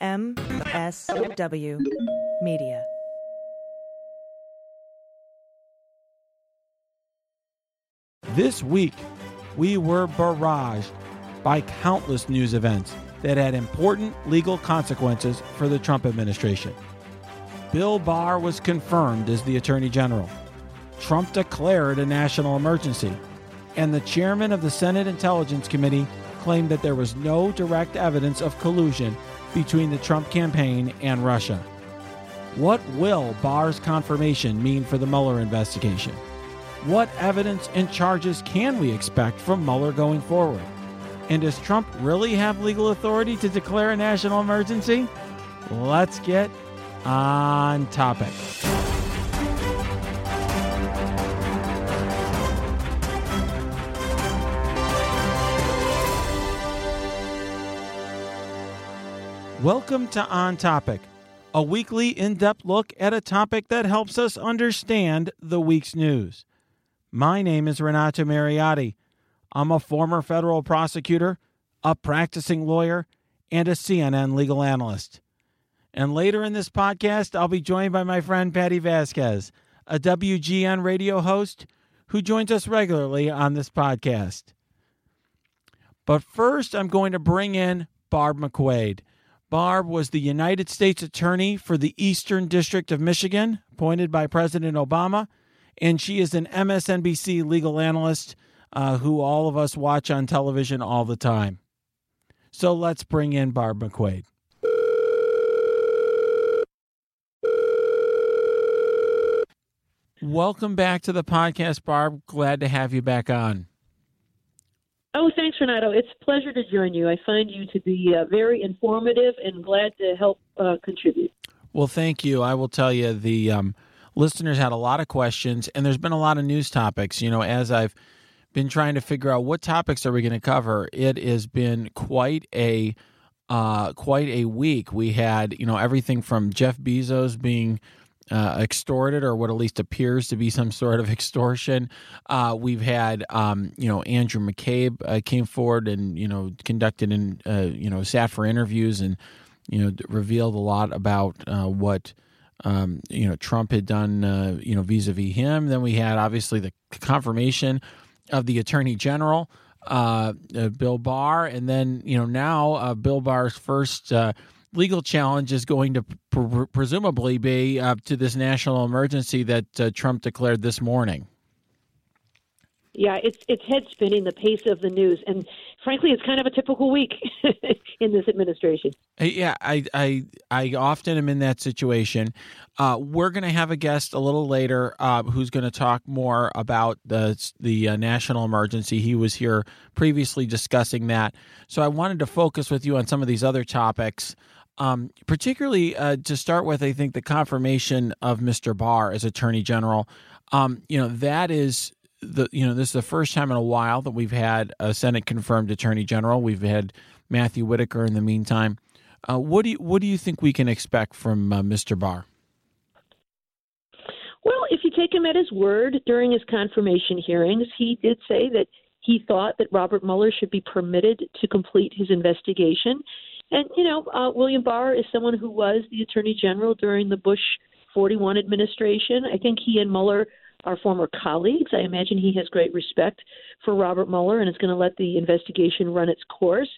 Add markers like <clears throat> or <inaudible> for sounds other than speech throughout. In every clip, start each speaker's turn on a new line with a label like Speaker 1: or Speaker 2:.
Speaker 1: MSW Media.
Speaker 2: This week, we were barraged by countless news events that had important legal consequences for the Trump administration. Bill Barr was confirmed as the Attorney General. Trump declared a national emergency. And the chairman of the Senate Intelligence Committee claimed that there was no direct evidence of collusion between the Trump campaign and Russia. What will Barr's confirmation mean for the Mueller investigation? What evidence and charges can we expect from Mueller going forward? And does Trump really have legal authority to declare a national emergency? Let's get on topic. Welcome to On Topic, a weekly in depth look at a topic that helps us understand the week's news. My name is Renato Mariotti. I'm a former federal prosecutor, a practicing lawyer, and a CNN legal analyst. And later in this podcast, I'll be joined by my friend Patti Vasquez, a WGN radio host who joins us regularly on this podcast. But first, I'm going to bring in Barb McQuade. Barb was the United States Attorney for the Eastern District of Michigan, appointed by President Obama, and she is an MSNBC legal analyst uh, who all of us watch on television all the time. So let's bring in Barb McQuade. Welcome back to the podcast, Barb. Glad to have you back on.
Speaker 3: Oh, thanks, Renato. It's a pleasure to join you. I find you to be uh, very informative and glad to help uh, contribute.
Speaker 2: Well, thank you. I will tell you, the um, listeners had a lot of questions, and there's been a lot of news topics. You know, as I've been trying to figure out what topics are we going to cover, it has been quite a uh, quite a week. We had, you know, everything from Jeff Bezos being uh, extorted or what at least appears to be some sort of <laughs> extortion. Uh, we've had, um, you know, Andrew McCabe uh, came forward and, you know, conducted and, uh, you know, sat for interviews and, you know, revealed a lot about uh, what, um, you know, Trump had done, uh, you know, vis a vis him. Then we had obviously the confirmation of the attorney general. Bill Barr, and then you know now Bill Barr's first legal challenge is going to pr- presumably be uh, to this national emergency that uh, Trump declared this morning.
Speaker 3: Yeah, it's it's head spinning the pace of the news, and frankly, it's kind of a typical week <laughs> in this administration.
Speaker 2: Yeah, I I I often am in that situation. Uh, we're going to have a guest a little later uh, who's going to talk more about the the uh, national emergency. He was here previously discussing that, so I wanted to focus with you on some of these other topics. Um, particularly uh, to start with, I think the confirmation of Mr. Barr as Attorney General. Um, you know that is the you know this is the first time in a while that we've had a Senate confirmed Attorney General. We've had Matthew Whitaker in the meantime. Uh, what do you what do you think we can expect from uh, Mr. Barr?
Speaker 3: Well, if you take him at his word during his confirmation hearings, he did say that he thought that Robert Mueller should be permitted to complete his investigation. And, you know, uh, William Barr is someone who was the Attorney General during the Bush 41 administration. I think he and Mueller are former colleagues. I imagine he has great respect for Robert Mueller and is going to let the investigation run its course.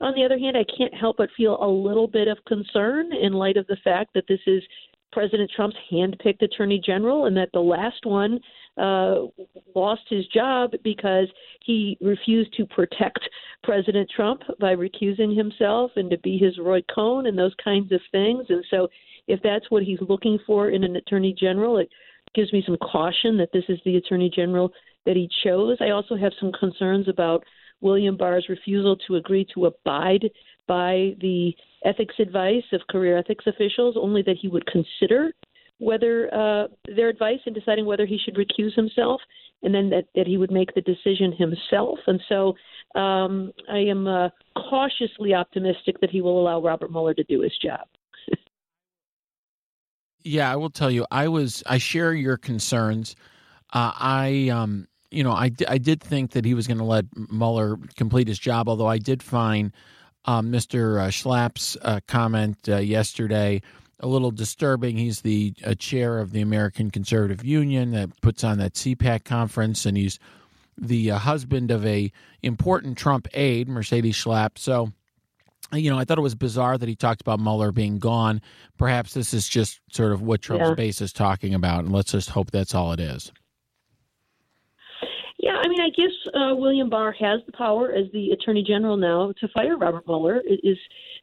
Speaker 3: On the other hand, I can't help but feel a little bit of concern in light of the fact that this is President Trump's handpicked attorney general and that the last one uh, lost his job because he refused to protect President Trump by recusing himself and to be his Roy Cohn and those kinds of things. And so, if that's what he's looking for in an attorney general, it gives me some caution that this is the attorney general that he chose. I also have some concerns about William Barr's refusal to agree to abide by the ethics advice of career ethics officials, only that he would consider whether uh, their advice in deciding whether he should recuse himself, and then that, that he would make the decision himself. And so um, I am uh, cautiously optimistic that he will allow Robert Mueller to do his job. <laughs>
Speaker 2: yeah, I will tell you, I was I share your concerns. Uh, I um, you know, I, I did think that he was going to let Mueller complete his job, although I did find um, Mr. Uh, Schlapp's uh, comment uh, yesterday a little disturbing. He's the uh, chair of the American Conservative Union that puts on that CPAC conference, and he's the uh, husband of a important Trump aide, Mercedes Schlapp. So you know, I thought it was bizarre that he talked about Mueller being gone. Perhaps this is just sort of what Trump's yeah. base is talking about, and let's just hope that's all it is.
Speaker 3: Yeah, I mean, I guess uh, William Barr has the power as the Attorney General now to fire Robert Mueller. It is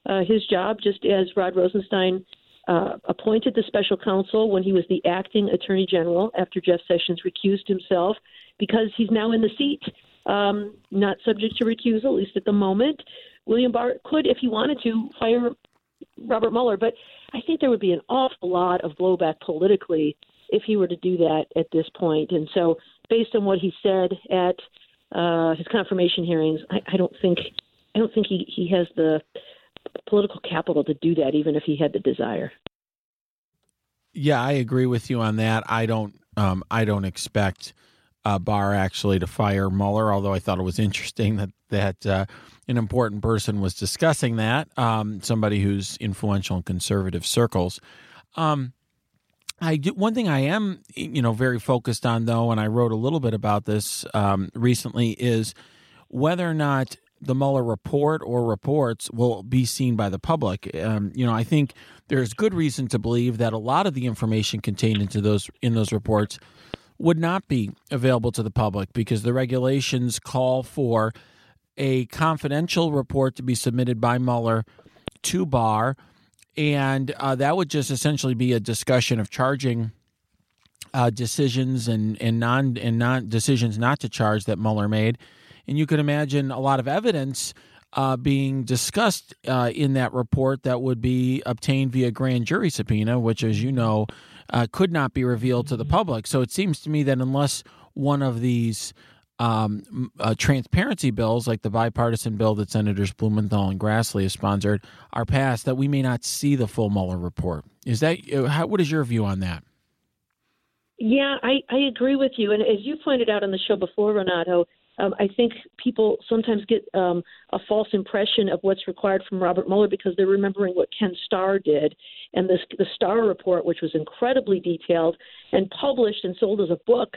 Speaker 3: uh, his job, just as Rod Rosenstein uh, appointed the special counsel when he was the acting Attorney General after Jeff Sessions recused himself because he's now in the seat, um, not subject to recusal, at least at the moment. William Barr could, if he wanted to, fire Robert Mueller, but I think there would be an awful lot of blowback politically if he were to do that at this point. And so, based on what he said at uh, his confirmation hearings, I, I don't think I don't think he, he has the political capital to do that, even if he had the desire.
Speaker 2: Yeah, I agree with you on that. I don't um, I don't expect uh, Barr actually to fire Mueller, although I thought it was interesting that that uh, an important person was discussing that, um, somebody who's influential in conservative circles. Um, I do, one thing I am, you know, very focused on though, and I wrote a little bit about this um, recently, is whether or not the Mueller report or reports will be seen by the public. Um, you know, I think there's good reason to believe that a lot of the information contained into those in those reports would not be available to the public because the regulations call for a confidential report to be submitted by Mueller to Barr, and uh, that would just essentially be a discussion of charging uh, decisions and and non and non decisions not to charge that Mueller made, and you could imagine a lot of evidence. Uh, being discussed uh, in that report that would be obtained via grand jury subpoena, which, as you know, uh, could not be revealed to the public. So it seems to me that unless one of these um, uh, transparency bills, like the bipartisan bill that Senators Blumenthal and Grassley have sponsored, are passed, that we may not see the full Mueller report. Is that uh, how, what is your view on that?
Speaker 3: Yeah, I, I agree with you. And as you pointed out on the show before, Renato, um, I think people sometimes get um, a false impression of what's required from Robert Mueller because they're remembering what Ken Starr did. And this, the Starr report, which was incredibly detailed and published and sold as a book,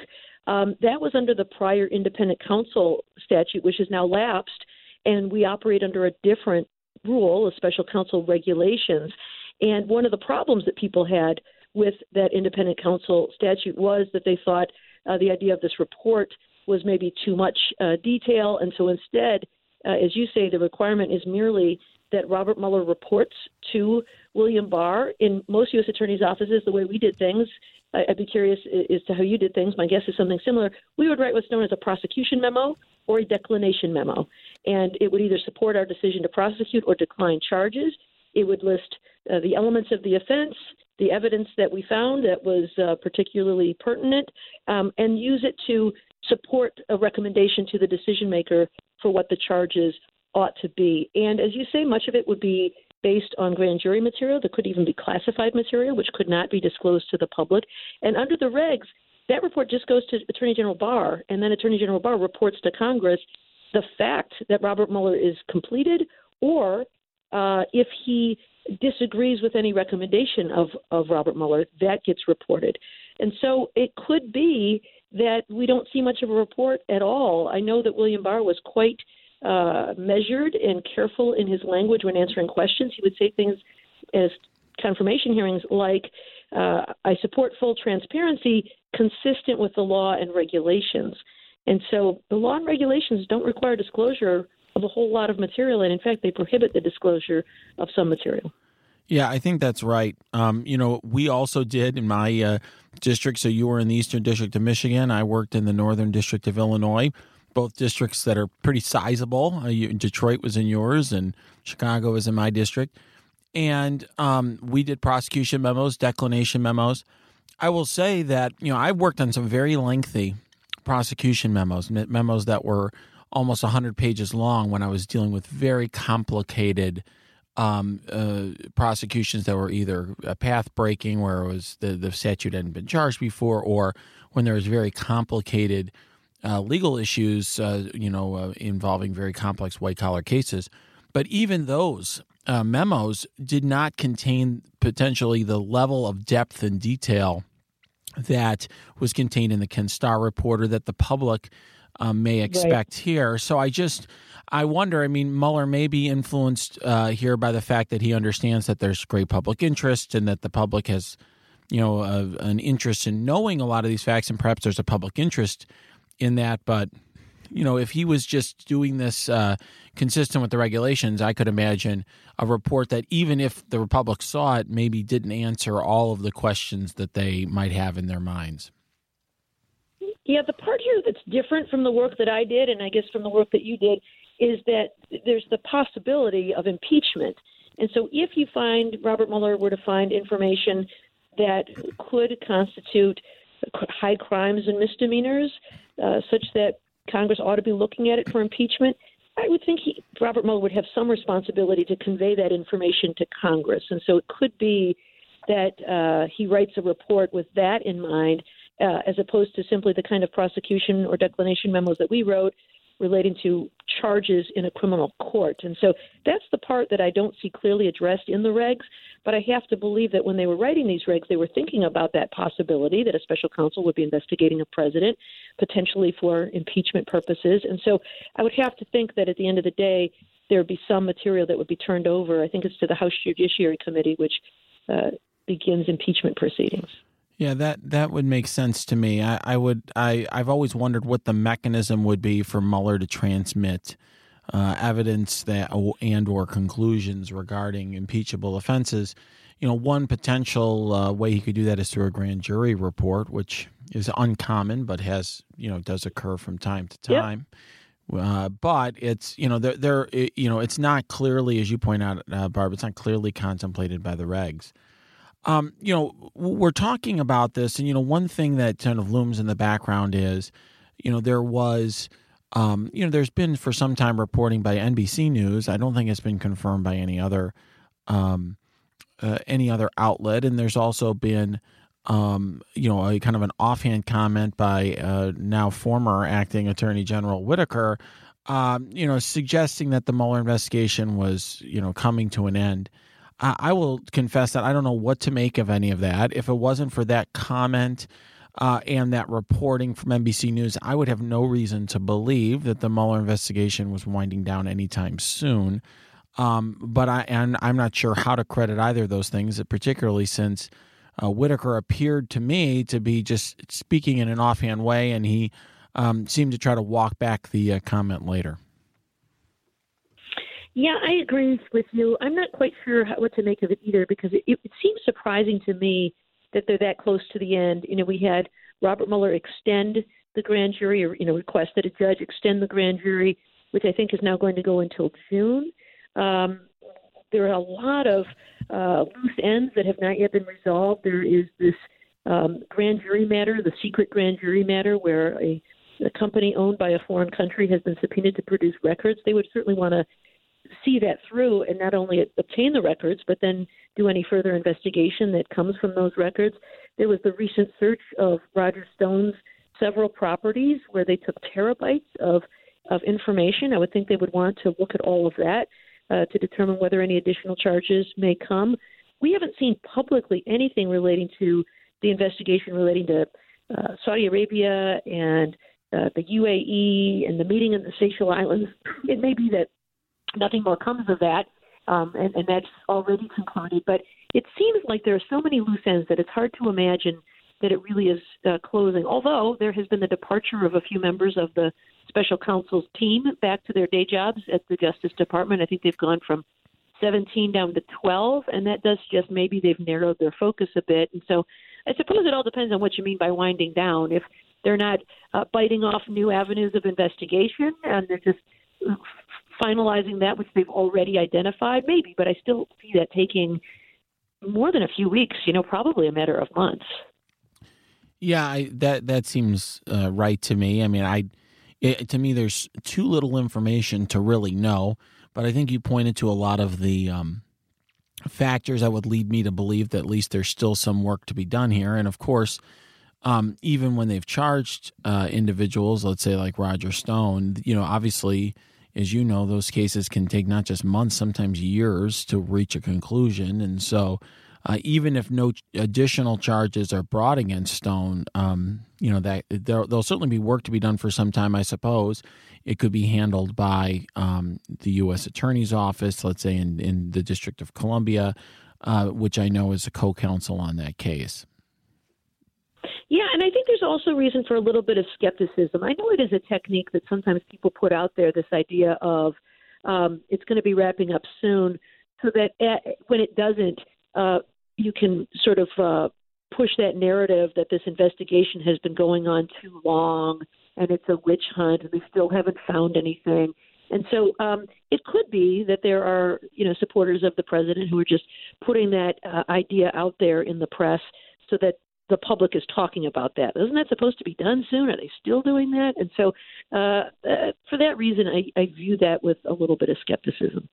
Speaker 3: um, that was under the prior independent counsel statute, which has now lapsed, and we operate under a different rule, a special counsel regulations. And one of the problems that people had with that independent counsel statute was that they thought uh, the idea of this report was maybe too much uh, detail, and so instead, uh, as you say, the requirement is merely that Robert Mueller reports to William Barr. In most U.S. attorneys' offices, the way we did things, I'd be curious as to how you did things. My guess is something similar. We would write what's known as a prosecution memo or a declination memo, and it would either support our decision to prosecute or decline charges. It would list uh, the elements of the offense, the evidence that we found that was uh, particularly pertinent, um, and use it to support a recommendation to the decision maker for what the charges ought to be. And as you say, much of it would be based on grand jury material. There could even be classified material, which could not be disclosed to the public. And under the regs, that report just goes to Attorney General Barr, and then Attorney General Barr reports to Congress the fact that Robert Mueller is completed, or uh, if he disagrees with any recommendation of, of Robert Mueller, that gets reported. And so it could be that we don't see much of a report at all. I know that William Barr was quite uh, measured and careful in his language when answering questions. He would say things as confirmation hearings like, uh, I support full transparency consistent with the law and regulations. And so the law and regulations don't require disclosure of a whole lot of material, and in fact, they prohibit the disclosure of some material.
Speaker 2: Yeah, I think that's right. Um, you know, we also did in my uh, district. So you were in the Eastern District of Michigan. I worked in the Northern District of Illinois both districts that are pretty sizable. Uh, you, Detroit was in yours, and Chicago was in my district. And um, we did prosecution memos, declination memos. I will say that you know I worked on some very lengthy prosecution memos, memos that were almost 100 pages long when I was dealing with very complicated um, uh, prosecutions that were either a path breaking, where it was the, the statute hadn't been charged before, or when there was very complicated uh, legal issues, uh, you know, uh, involving very complex white collar cases. But even those uh, memos did not contain potentially the level of depth and detail that was contained in the Ken Starr report or that the public um, may expect right. here. So I just I wonder. I mean, Mueller may be influenced uh, here by the fact that he understands that there's great public interest and that the public has, you know, a, an interest in knowing a lot of these facts, and perhaps there's a public interest in that. But you know, if he was just doing this uh, consistent with the regulations, I could imagine a report that even if the Republic saw it, maybe didn't answer all of the questions that they might have in their minds.
Speaker 3: Yeah, the part here that's different from the work that I did, and I guess from the work that you did, is that there's the possibility of impeachment. And so, if you find Robert Mueller were to find information that could constitute high crimes and misdemeanors, uh, such that Congress ought to be looking at it for impeachment, I would think he, Robert Mueller would have some responsibility to convey that information to Congress. And so, it could be that uh, he writes a report with that in mind uh, as opposed to simply the kind of prosecution or declination memos that we wrote relating to charges in a criminal court. And so that's the part that I don't see clearly addressed in the regs. But I have to believe that when they were writing these regs, they were thinking about that possibility that a special counsel would be investigating a president, potentially for impeachment purposes. And so I would have to think that at the end of the day, there would be some material that would be turned over. I think it's to the House Judiciary Committee, which uh, begins impeachment proceedings.
Speaker 2: Yeah, that that would make sense to me. I, I would I I've always wondered what the mechanism would be for Mueller to transmit uh, evidence that and or conclusions regarding impeachable offenses. You know, one potential uh, way he could do that is through a grand jury report, which is uncommon but has you know does occur from time to time. Yep. Uh, but it's you know there there you know it's not clearly as you point out, uh, Barb. It's not clearly contemplated by the regs. Um, you know, we're talking about this, and you know, one thing that kind of looms in the background is, you know, there was, um, you know, there's been for some time reporting by NBC News. I don't think it's been confirmed by any other, um, uh, any other outlet, and there's also been, um, you know, a kind of an offhand comment by uh, now former acting Attorney General Whitaker, um, you know, suggesting that the Mueller investigation was, you know, coming to an end. I will confess that I don't know what to make of any of that. If it wasn't for that comment uh, and that reporting from NBC News, I would have no reason to believe that the Mueller investigation was winding down anytime soon. Um, but I and I'm not sure how to credit either of those things, particularly since uh, Whitaker appeared to me to be just speaking in an offhand way, and he um, seemed to try to walk back the uh, comment later.
Speaker 3: Yeah, I agree with you. I'm not quite sure how, what to make of it either because it, it seems surprising to me that they're that close to the end. You know, we had Robert Mueller extend the grand jury, or you know, request that a judge extend the grand jury, which I think is now going to go until June. Um, there are a lot of uh, loose ends that have not yet been resolved. There is this um, grand jury matter, the secret grand jury matter, where a, a company owned by a foreign country has been subpoenaed to produce records. They would certainly want to see that through and not only obtain the records, but then do any further investigation that comes from those records. There was the recent search of Roger Stone's several properties where they took terabytes of of information. I would think they would want to look at all of that uh, to determine whether any additional charges may come. We haven't seen publicly anything relating to the investigation relating to uh, Saudi Arabia and uh, the UAE and the meeting in the Seychelles Islands. It may be that nothing more comes of that, um, and, and that's already concluded. But it seems like there are so many loose ends that it's hard to imagine that it really is uh, closing. Although there has been the departure of a few members of the special counsel's team back to their day jobs at the Justice Department. I think they've gone from 17 down to 12, and that does suggest maybe they've narrowed their focus a bit. And so I suppose it all depends on what you mean by winding down. If they're not uh, biting off new avenues of investigation and they're just finalizing that which they've already identified, maybe, but I still see that taking more than a few weeks. You know, probably a matter of months.
Speaker 2: Yeah, I, that that seems uh, right to me. I mean, I it, to me, there's too little information to really know. But I think you pointed to a lot of the um, factors that would lead me to believe that at least there's still some work to be done here. And of course, um, even when they've charged uh, individuals, let's say like Roger Stone, you know, obviously as you know, those cases can take not just months, sometimes years to reach a conclusion. And so, uh, even if no additional charges are brought against Stone, um, you know that there, will certainly be work to be done for some time. I suppose it could be handled by um, the U.S. Attorney's Office, let's say in, in the District of Columbia, uh, which I know is a co-counsel on that case.
Speaker 3: Yeah, and I think there's also reason for a little bit of skepticism. I know it is a technique that sometimes people put out there. This idea of um, it's going to be wrapping up soon, so that at, when it doesn't, uh, you can sort of uh, push that narrative that this investigation has been going on too long and it's a witch hunt and they still haven't found anything. And so um, it could be that there are, you know, supporters of the president who are just putting that uh, idea out there in the press so that the public is talking about that. Isn't that supposed to be done soon? Are they still doing that? And so, uh, uh, for that reason, I, I view that with a little bit of skepticism.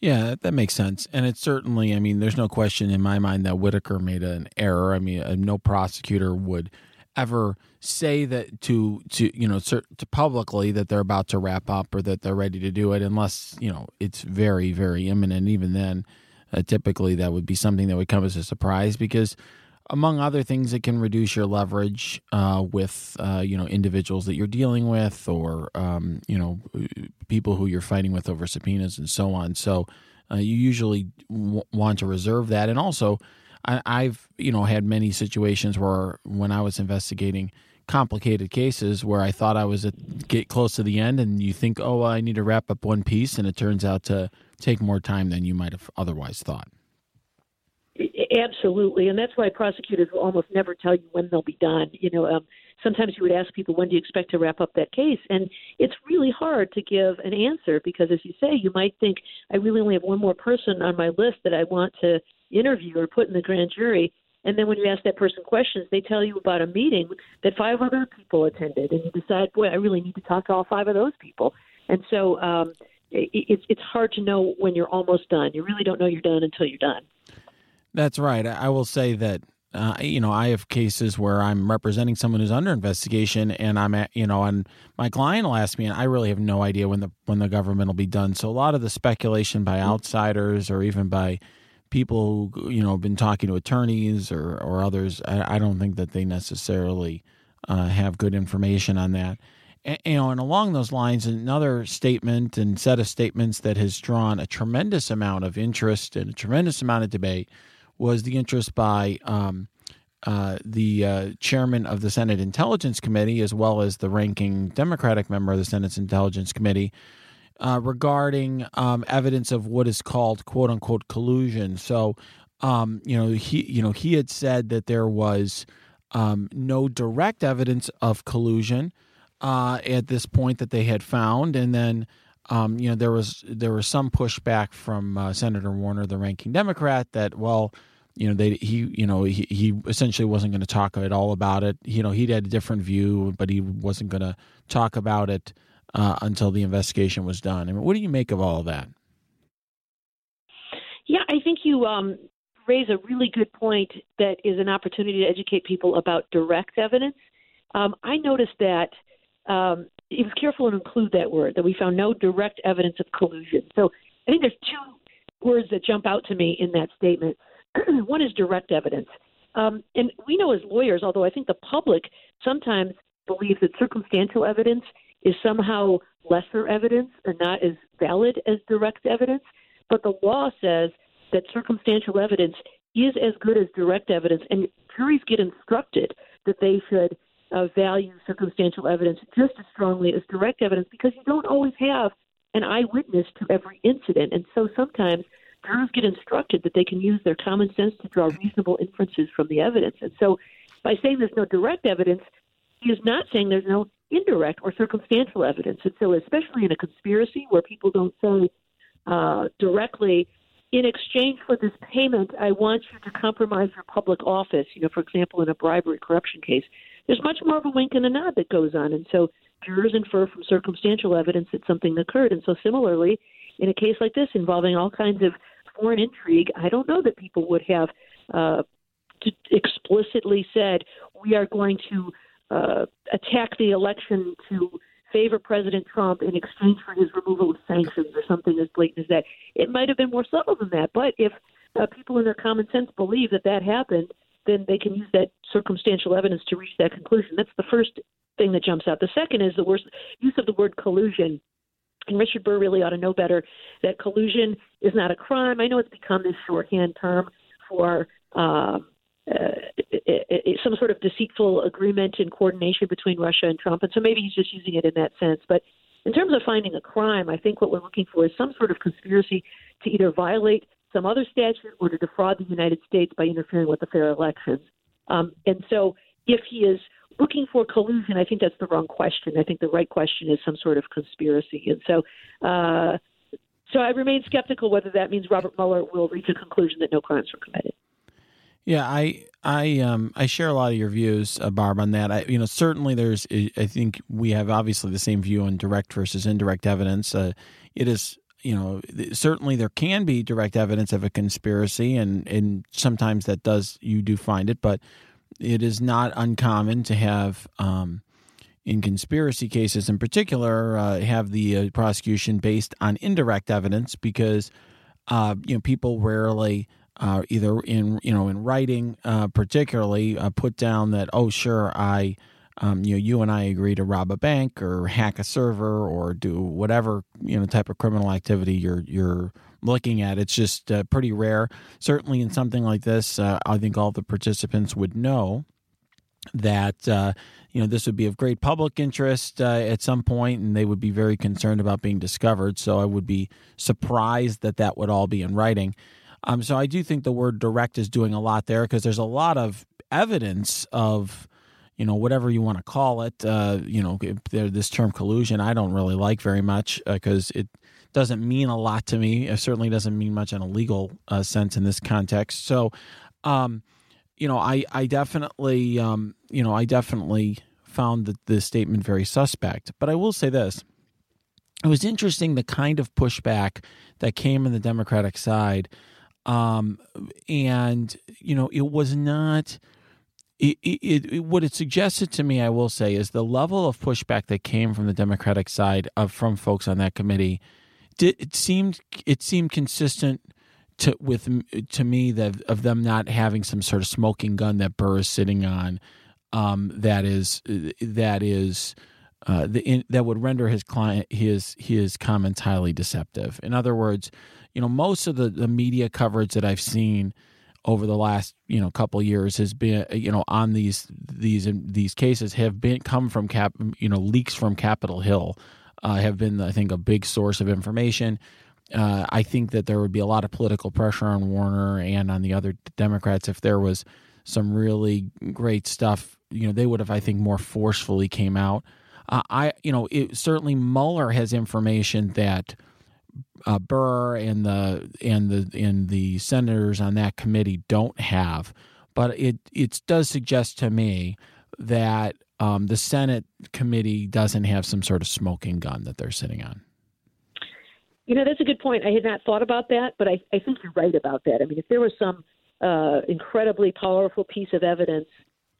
Speaker 2: Yeah, that makes sense. And it's certainly, I mean, there's no question in my mind that Whitaker made an error. I mean, uh, no prosecutor would ever say that to to you know to publicly that they're about to wrap up or that they're ready to do it unless you know it's very very imminent even then uh, typically that would be something that would come as a surprise because among other things, it can reduce your leverage uh, with uh, you know individuals that you're dealing with, or um, you know people who you're fighting with over subpoenas and so on. So uh, you usually w- want to reserve that, and also I, have you know had many situations where when I was investigating complicated cases where I thought I was at get close to the end, and you think, oh, well, I need to wrap up one piece, and it turns out to take more time than you might have otherwise thought.
Speaker 3: Absolutely, and that's why prosecutors will almost never tell you when they'll be done. You know, um, sometimes you would ask people, "When do you expect to wrap up that case?" And it's really hard to give an answer because, as you say, you might think, "I really only have one more person on my list that I want to interview or put in the grand jury." And then when you ask that person questions, they tell you about a meeting that five other people attended, and you decide, "Boy, I really need to talk to all five of those people." And so um, it, it's it's hard to know when you're almost done. You really don't know you're done until you're done.
Speaker 2: That's right. I will say that uh, you know, I have cases where I'm representing someone who's under investigation, and I'm at, you know, and my client will ask me, and I really have no idea when the when the government will be done. So a lot of the speculation by outsiders or even by people who you know have been talking to attorneys or or others, I, I don't think that they necessarily uh, have good information on that. And, you know, and along those lines, another statement and set of statements that has drawn a tremendous amount of interest and a tremendous amount of debate was the interest by um, uh, the uh, chairman of the Senate Intelligence Committee, as well as the ranking Democratic member of the Senate's Intelligence Committee, uh, regarding um, evidence of what is called "quote unquote" collusion. So, um, you know, he you know he had said that there was um, no direct evidence of collusion uh, at this point that they had found, and then um, you know, there was there was some pushback from uh, Senator Warner, the ranking Democrat, that well, you know, they he you know he, he essentially wasn't going to talk at all about it. You know, he had a different view, but he wasn't going to talk about it uh, until the investigation was done. I mean, what do you make of all of that?
Speaker 3: Yeah, I think you um, raise a really good point that is an opportunity to educate people about direct evidence. Um, I noticed that um, he was careful to include that word, that we found no direct evidence of collusion. So I think there's two words that jump out to me in that statement. <clears throat> One is direct evidence. Um, and we know as lawyers, although I think the public sometimes believes that circumstantial evidence is somehow lesser evidence or not as valid as direct evidence, but the law says that circumstantial evidence is as good as direct evidence, and juries get instructed that they should uh, value circumstantial evidence just as strongly as direct evidence because you don't always have an eyewitness to every incident. And so sometimes jurors get instructed that they can use their common sense to draw reasonable inferences from the evidence. And so by saying there's no direct evidence, he is not saying there's no indirect or circumstantial evidence. And so, especially in a conspiracy where people don't say uh, directly, in exchange for this payment, I want you to compromise your public office. You know, for example, in a bribery corruption case, there's much more of a wink and a nod that goes on. And so jurors infer from circumstantial evidence that something occurred. And so, similarly, in a case like this involving all kinds of foreign intrigue, I don't know that people would have uh, explicitly said, we are going to uh, attack the election to favor President Trump in exchange for his removal of sanctions or something as blatant as that. It might have been more subtle than that, but if uh, people in their common sense believe that that happened, then they can use that circumstantial evidence to reach that conclusion. That's the first thing that jumps out. The second is the worst use of the word collusion. And Richard Burr really ought to know better that collusion is not a crime. I know it's become this shorthand term for uh, uh, some sort of deceitful agreement and coordination between Russia and Trump. And so maybe he's just using it in that sense. But in terms of finding a crime, I think what we're looking for is some sort of conspiracy to either violate some other statute or to defraud the United States by interfering with the fair elections. Um, and so if he is looking for collusion, I think that's the wrong question. I think the right question is some sort of conspiracy. And so, uh, so I remain skeptical whether that means Robert Mueller will reach a conclusion that no crimes were committed.
Speaker 2: Yeah, I I um I share a lot of your views, uh, Barb, on that. I you know certainly there's I think we have obviously the same view on direct versus indirect evidence. Uh, it is you know, certainly there can be direct evidence of a conspiracy, and and sometimes that does you do find it, but it is not uncommon to have. Um, in conspiracy cases, in particular, uh, have the uh, prosecution based on indirect evidence because uh, you know people rarely uh, either in you know in writing, uh, particularly uh, put down that oh sure I um, you know, you and I agree to rob a bank or hack a server or do whatever you know type of criminal activity you're you're looking at. It's just uh, pretty rare. Certainly, in something like this, uh, I think all the participants would know that uh, you know this would be of great public interest uh, at some point, and they would be very concerned about being discovered. So I would be surprised that that would all be in writing. Um, so I do think the word direct is doing a lot there because there's a lot of evidence of you know, whatever you want to call it. Uh, you know, this term collusion, I don't really like very much because uh, it doesn't mean a lot to me. It certainly doesn't mean much in a legal uh, sense in this context. So, um, you know, I I definitely, um, you know, I definitely found the, the statement very suspect. But I will say this: it was interesting the kind of pushback that came in the Democratic side, um, and you know, it was not it, it, it, what it suggested to me, I will say, is the level of pushback that came from the Democratic side of from folks on that committee. Did, it seemed it seemed consistent to with to me that of them not having some sort of smoking gun that Burr is sitting on, um, that is that is uh, the in, that would render his client his his comments highly deceptive. In other words, you know, most of the, the media coverage that I've seen over the last you know couple years has been you know on these these these cases have been come from cap you know leaks from Capitol Hill uh, have been I think a big source of information. Uh, I think that there would be a lot of political pressure on Warner and on the other Democrats if there was some really great stuff. You know, they would have I think more forcefully came out. Uh, I you know it, certainly Mueller has information that uh, Burr and the and the and the senators on that committee don't have, but it it does suggest to me that um, the Senate committee doesn't have some sort of smoking gun that they're sitting on.
Speaker 3: You know, that's a good point. I had not thought about that, but I, I think you're right about that. I mean, if there was some uh, incredibly powerful piece of evidence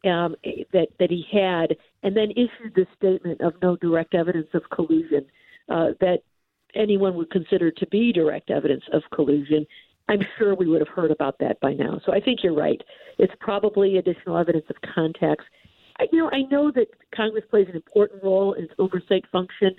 Speaker 3: um, that that he had, and then issued this statement of no direct evidence of collusion, uh, that anyone would consider to be direct evidence of collusion, I'm sure we would have heard about that by now. So I think you're right. It's probably additional evidence of contacts. I, you know, I know that Congress plays an important role in its oversight function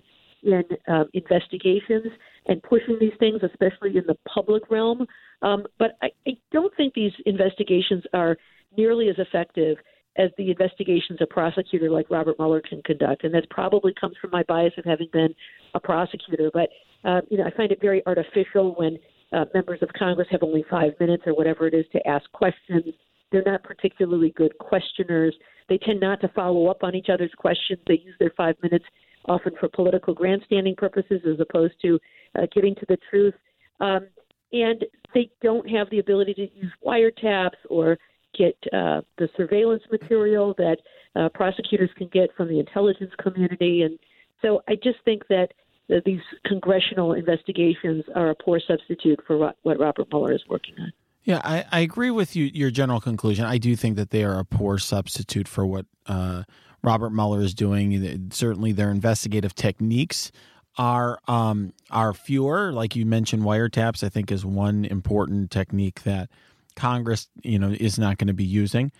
Speaker 3: in um, investigations and pushing these things, especially in the public realm. Um, but I, I don't think these investigations are nearly as effective as the investigations a prosecutor like Robert Mueller can conduct. And that probably comes from my bias of having been a prosecutor. But, uh, you know, I find it very artificial when uh, members of Congress have only five minutes or whatever it is to ask questions. They're not particularly good questioners. They tend not to follow up on each other's questions. They use their five minutes often for political grandstanding purposes as opposed to uh, getting to the truth. Um, and they don't have the ability to use wiretaps or get uh, the surveillance material that uh, prosecutors can get from the intelligence community. And so I just think that uh, these congressional investigations are a poor substitute for what, what Robert Mueller is working on.
Speaker 2: Yeah, I, I agree with you. Your general conclusion. I do think that they are a poor substitute for what uh, Robert Mueller is doing. Certainly, their investigative techniques are um, are fewer. Like you mentioned, wiretaps. I think is one important technique that Congress, you know, is not going to be using.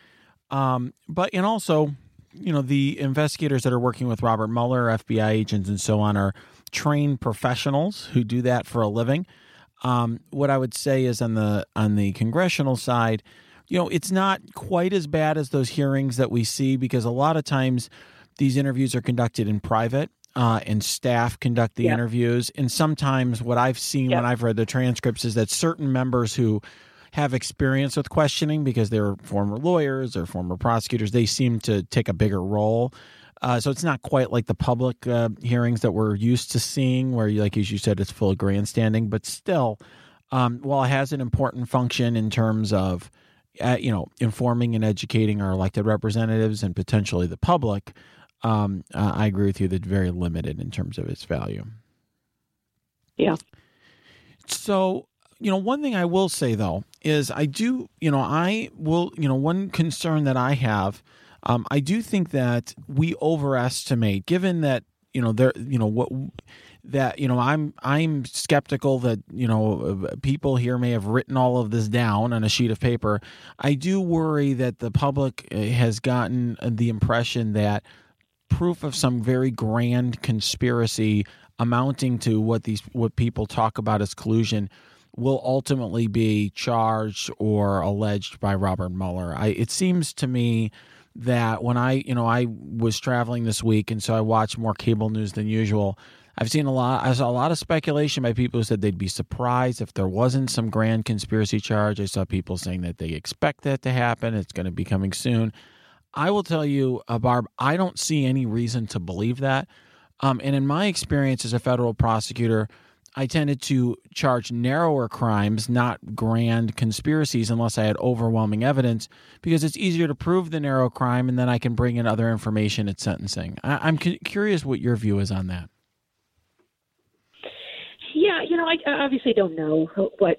Speaker 2: Um, but and also, you know, the investigators that are working with Robert Mueller, FBI agents, and so on, are trained professionals who do that for a living. Um, what I would say is on the on the congressional side, you know, it's not quite as bad as those hearings that we see because a lot of times these interviews are conducted in private. Uh, and staff conduct the interviews. And sometimes, what I've seen when I've read the transcripts is that certain members who have experience with questioning because they're former lawyers or former prosecutors, they seem to take a bigger role. Uh, so it's not quite like the public uh, hearings that we're used to seeing, where, you, like as you said, it's full of grandstanding. But still, um, while it has an important function in terms of, uh, you know, informing and educating our elected representatives and potentially the public, um, uh, I agree with you that it's very limited in terms of its value.
Speaker 3: Yeah.
Speaker 2: So, you know, one thing I will say though is I do, you know, I will, you know, one concern that I have um, I do think that we overestimate, given that you know there, you know what that you know I'm I'm skeptical that you know people here may have written all of this down on a sheet of paper. I do worry that the public uh, has gotten the impression that proof of some very grand conspiracy amounting to what these what people talk about as collusion will ultimately be charged or alleged by Robert Mueller. I, it seems to me that when I, you know, I was traveling this week, and so I watched more cable news than usual. I've seen a lot. I saw a lot of speculation by people who said they'd be surprised if there wasn't some grand conspiracy charge. I saw people saying that they expect that to happen. It's going to be coming soon. I will tell you, uh, Barb, I don't see any reason to believe that. Um, and in my experience as a federal prosecutor, I tended to charge narrower crimes, not grand conspiracies, unless I had overwhelming evidence, because it's easier to prove the narrow crime and then I can bring in other information at sentencing. I- am cu- curious what your view is on that.
Speaker 3: Yeah, you know, I obviously don't know what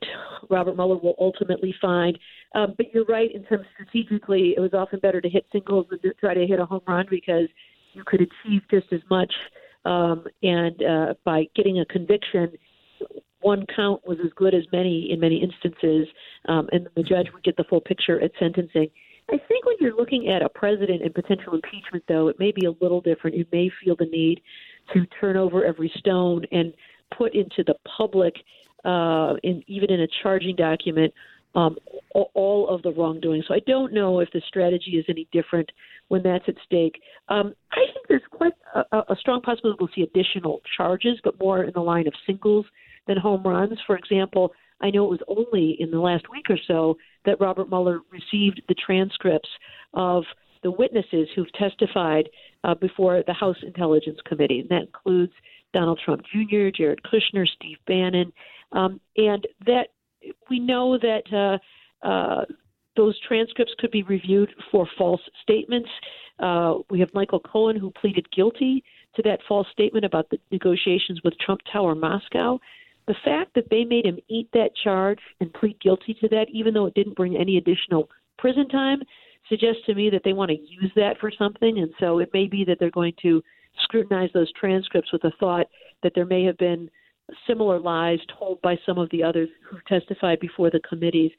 Speaker 3: Robert Mueller will ultimately find, um, but you're right in terms strategically, it was often better to hit singles than to try to hit a home run because you could achieve just as much um, and uh, by getting a conviction one count was as good as many in many instances, um, and the judge would get the full picture at sentencing. I think when you're looking at a president and potential impeachment, though, it may be a little different. You may feel the need to turn over every stone and put into the public, uh, in, even in a charging document, um, all of the wrongdoing. So I don't know if the strategy is any different when that's at stake. Um, I think there's quite a, a strong possibility we'll see additional charges, but more in the line of singles than home runs. For example, I know it was only in the last week or so that Robert Mueller received the transcripts of the witnesses who've testified uh, before the House Intelligence Committee, and that includes Donald Trump Jr., Jared Kushner, Steve Bannon, um, and that we know that uh, uh, those transcripts could be reviewed for false statements. Uh, we have Michael Cohen, who pleaded guilty to that false statement about the negotiations with Trump Tower Moscow. The fact that they made him eat that charge and plead guilty to that, even though it didn't bring any additional prison time, suggests to me that they want to use that for something. And so it may be that they're going to scrutinize those transcripts with the thought that there may have been similar lies told by some of the others who testified before the committees.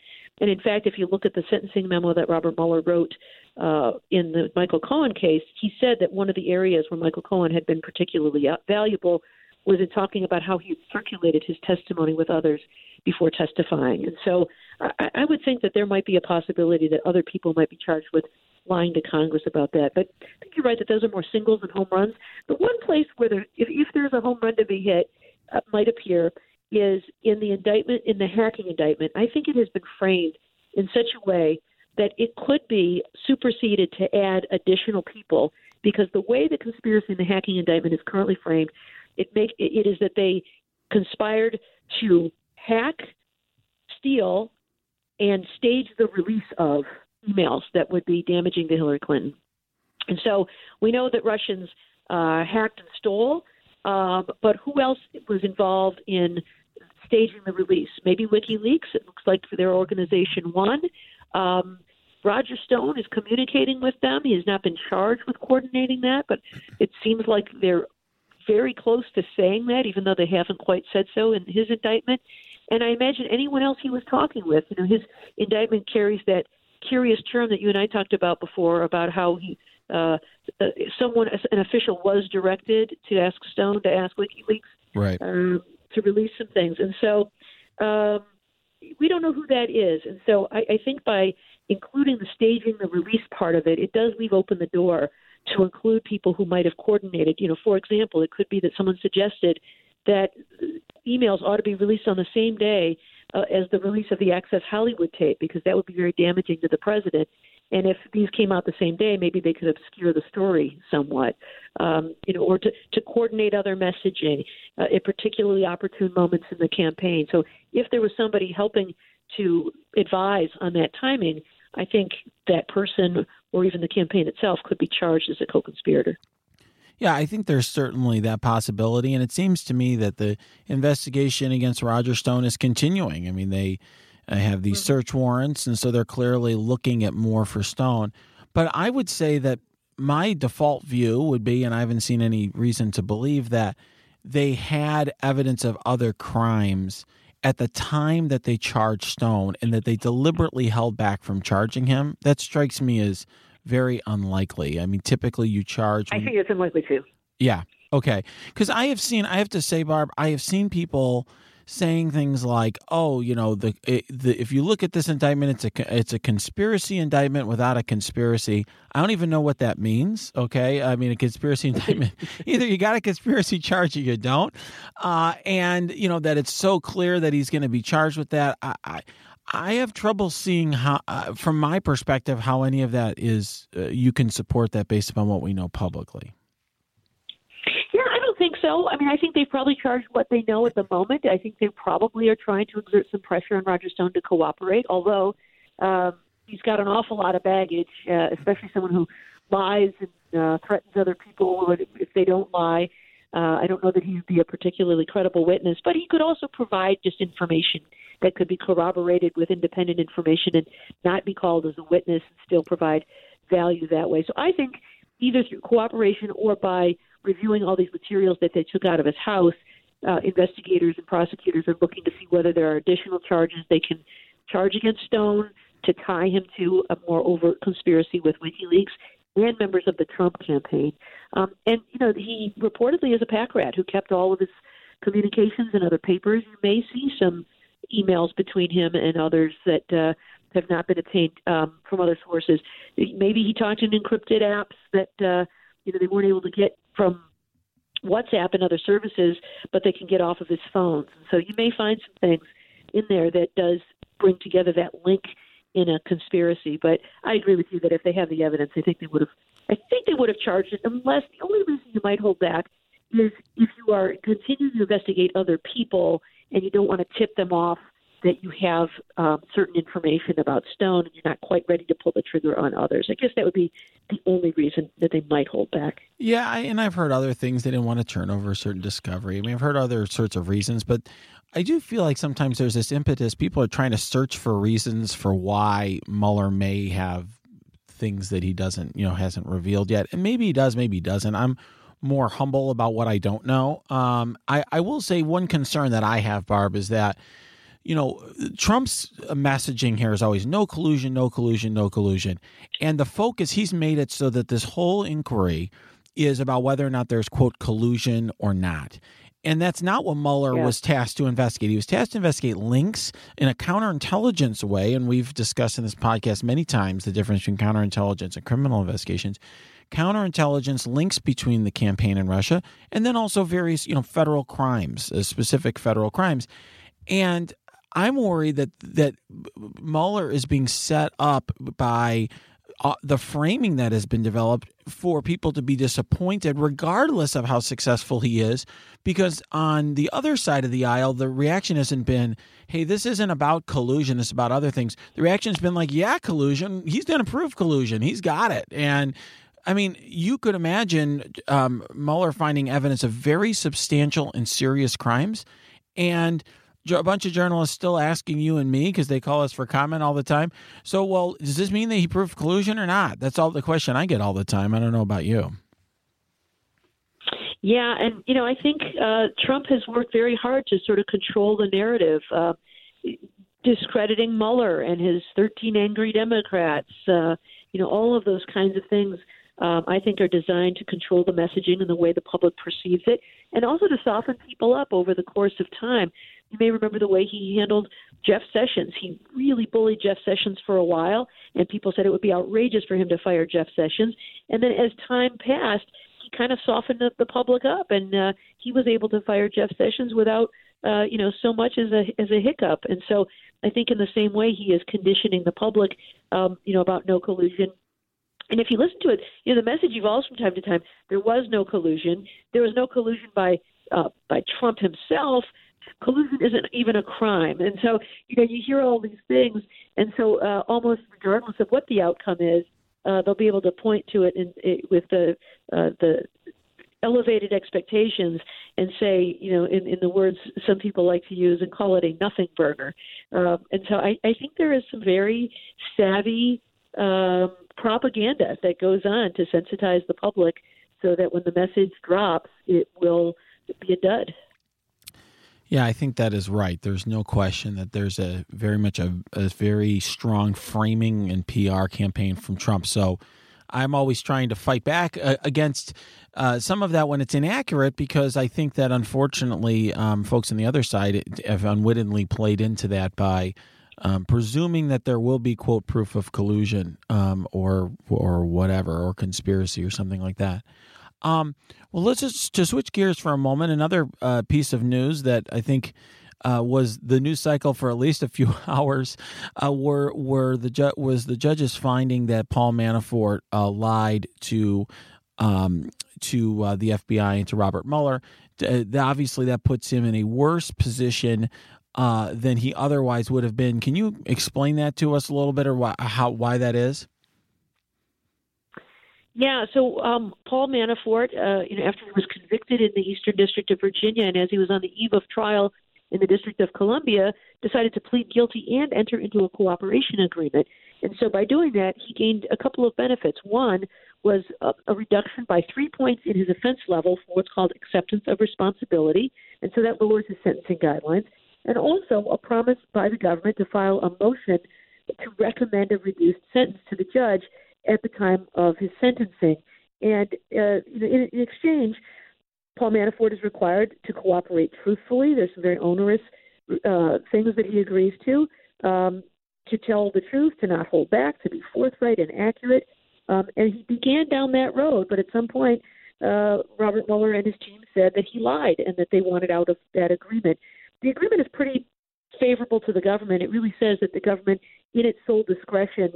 Speaker 3: And in fact, if you look at the sentencing memo that Robert Mueller wrote uh, in the Michael Cohen case, he said that one of the areas where Michael Cohen had been particularly valuable was in talking about how he circulated his testimony with others before testifying. And so I, I would think that there might be a possibility that other people might be charged with lying to Congress about that. But I think you're right that those are more singles than home runs. But one place where there, if, if there's a home run to be hit, uh, might appear is in the indictment, in the hacking indictment. I think it has been framed in such a way that it could be superseded to add additional people because the way the conspiracy in the hacking indictment is currently framed, it make it is that they conspired to hack, steal, and stage the release of emails that would be damaging to Hillary Clinton. And so we know that Russians uh, hacked and stole, um, but who else was involved in staging the release? Maybe WikiLeaks. It looks like for their organization one. Um, Roger Stone is communicating with them. He has not been charged with coordinating that, but it seems like they're very close to saying that, even though they haven't quite said so in his indictment. And I imagine anyone else he was talking with, you know, his indictment carries that curious term that you and I talked about before about how he uh, uh, someone, an official, was directed to ask Stone to ask WikiLeaks
Speaker 2: right.
Speaker 3: um, to release some things, and so um, we don't know who that is. And so I, I think by including the staging, the release part of it, it does leave open the door to include people who might have coordinated. You know, for example, it could be that someone suggested that emails ought to be released on the same day uh, as the release of the Access Hollywood tape because that would be very damaging to the president. And if these came out the same day, maybe they could obscure the story somewhat, um, you know, or to, to coordinate other messaging uh, at particularly opportune moments in the campaign. So if there was somebody helping to advise on that timing, I think that person or even the campaign itself could be charged as a co-conspirator.
Speaker 2: Yeah, I think there's certainly that possibility, and it seems to me that the investigation against Roger Stone is continuing. I mean, they uh, have these mm-hmm. search warrants, and so they're clearly looking at more for Stone. But I would say that my default view would be, and I haven't seen any reason to believe that they had evidence of other crimes at the time that they charged Stone and that they deliberately held back from charging him. That strikes me as very unlikely. I mean, typically you charge.
Speaker 3: When, I think it's unlikely too.
Speaker 2: Yeah. Okay. Because I have seen, I have to say, Barb, I have seen people saying things like, "Oh, you know, the, the if you look at this indictment, it's a it's a conspiracy indictment without a conspiracy." I don't even know what that means. Okay, I mean, a conspiracy <laughs> indictment. Either you got a conspiracy charge or you don't, uh, and you know that it's so clear that he's going to be charged with that. I, I I have trouble seeing how, uh, from my perspective, how any of that is uh, you can support that based upon what we know publicly.
Speaker 3: Yeah, I don't think so. I mean, I think they've probably charged what they know at the moment. I think they probably are trying to exert some pressure on Roger Stone to cooperate, although um, he's got an awful lot of baggage, uh, especially someone who lies and uh, threatens other people if they don't lie. Uh, I don't know that he would be a particularly credible witness, but he could also provide just information that could be corroborated with independent information and not be called as a witness and still provide value that way. So I think either through cooperation or by reviewing all these materials that they took out of his house, uh, investigators and prosecutors are looking to see whether there are additional charges they can charge against Stone to tie him to a more overt conspiracy with WikiLeaks and members of the Trump campaign. Um, and, you know, he reportedly is a pack rat who kept all of his communications and other papers. You may see some emails between him and others that uh, have not been obtained um, from other sources. Maybe he talked in encrypted apps that uh, you know they weren't able to get from WhatsApp and other services, but they can get off of his phones. And so you may find some things in there that does bring together that link in a conspiracy. But I agree with you that if they have the evidence, I think they would have. I think they would have charged it. Unless the only reason you might hold back is if you are continuing to investigate other people and you don't want to tip them off that you have um, certain information about Stone and you're not quite ready to pull the trigger on others. I guess that would be the only reason that they might hold back.
Speaker 2: Yeah, I, and I've heard other things they didn't want to turn over a certain discovery. I mean, I've heard other sorts of reasons, but I do feel like sometimes there's this impetus. People are trying to search for reasons for why Mueller may have things that he doesn't, you know, hasn't revealed yet. And maybe he does, maybe he doesn't. I'm more humble about what I don't know. Um, I, I will say one concern that I have, Barb, is that you know, Trump's messaging here is always no collusion, no collusion, no collusion. And the focus, he's made it so that this whole inquiry is about whether or not there's, quote, collusion or not. And that's not what Mueller yeah. was tasked to investigate. He was tasked to investigate links in a counterintelligence way. And we've discussed in this podcast many times the difference between counterintelligence and criminal investigations counterintelligence links between the campaign and Russia, and then also various you know federal crimes, uh, specific federal crimes. And I'm worried that that Mueller is being set up by uh, the framing that has been developed for people to be disappointed, regardless of how successful he is. Because on the other side of the aisle, the reaction hasn't been, hey, this isn't about collusion, it's about other things. The reaction's been like, yeah, collusion. He's going to prove collusion. He's got it. And I mean, you could imagine um, Mueller finding evidence of very substantial and serious crimes. And a bunch of journalists still asking you and me because they call us for comment all the time. So, well, does this mean that he proved collusion or not? That's all the question I get all the time. I don't know about you.
Speaker 3: Yeah, and you know, I think uh, Trump has worked very hard to sort of control the narrative, uh, discrediting Mueller and his 13 angry Democrats. Uh, you know, all of those kinds of things. Um, I think are designed to control the messaging and the way the public perceives it, and also to soften people up over the course of time. You may remember the way he handled Jeff Sessions. He really bullied Jeff Sessions for a while, and people said it would be outrageous for him to fire Jeff Sessions. And then as time passed, he kind of softened the, the public up, and uh, he was able to fire Jeff Sessions without, uh, you know, so much as a as a hiccup. And so I think in the same way he is conditioning the public, um, you know, about no collusion. And if you listen to it, you know, the message evolves from time to time. There was no collusion. There was no collusion by uh, by Trump himself. Collusion isn't even a crime, and so you know you hear all these things, and so uh, almost regardless of what the outcome is, uh, they'll be able to point to it, in, it with the uh, the elevated expectations and say, you know, in, in the words some people like to use and call it a nothing burger. Um, and so I, I think there is some very savvy um, propaganda that goes on to sensitize the public so that when the message drops, it will be a dud.
Speaker 2: Yeah, I think that is right. There's no question that there's a very much a, a very strong framing and PR campaign from Trump. So I'm always trying to fight back uh, against uh, some of that when it's inaccurate because I think that unfortunately um, folks on the other side have unwittingly played into that by um, presuming that there will be quote proof of collusion um, or or whatever or conspiracy or something like that. Um, well, let's just to switch gears for a moment. Another uh, piece of news that I think uh, was the news cycle for at least a few <laughs> hours. Uh, were were the ju- was the judge's finding that Paul Manafort uh, lied to um, to uh, the FBI and to Robert Mueller. obviously, that puts him in a worse position uh, than he otherwise would have been. Can you explain that to us a little bit, or how why that is?
Speaker 3: Yeah, so um, Paul Manafort, uh, you know, after he was convicted in the Eastern District of Virginia, and as he was on the eve of trial in the District of Columbia, decided to plead guilty and enter into a cooperation agreement. And so by doing that, he gained a couple of benefits. One was a, a reduction by three points in his offense level for what's called acceptance of responsibility, and so that lowers his sentencing guidelines. And also a promise by the government to file a motion to recommend a reduced sentence to the judge at the time of his sentencing. And uh, in, in exchange, Paul Manafort is required to cooperate truthfully. There's some very onerous uh, things that he agrees to, um, to tell the truth, to not hold back, to be forthright and accurate. Um, and he began down that road, but at some point, uh, Robert Mueller and his team said that he lied and that they wanted out of that agreement. The agreement is pretty favorable to the government. It really says that the government, in its sole discretion,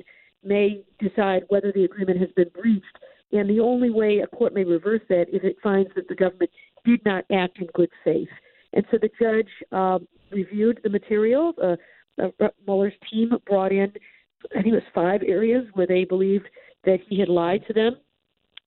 Speaker 3: may decide whether the agreement has been breached. And the only way a court may reverse that is it finds that the government did not act in good faith. And so the judge um, reviewed the material. Uh, uh, Mueller's team brought in, I think it was five areas where they believed that he had lied to them.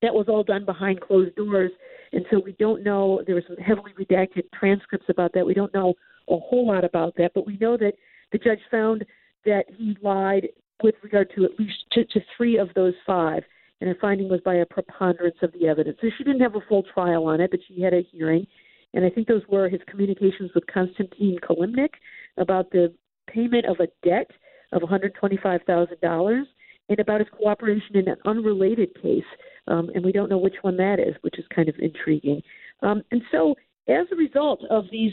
Speaker 3: That was all done behind closed doors. And so we don't know, there were some heavily redacted transcripts about that. We don't know a whole lot about that, but we know that the judge found that he lied with regard to at least to, to three of those five, and her finding was by a preponderance of the evidence. So she didn't have a full trial on it, but she had a hearing, and I think those were his communications with Konstantin Kilimnik about the payment of a debt of $125,000 and about his cooperation in an unrelated case, um, and we don't know which one that is, which is kind of intriguing. Um, and so, as a result of these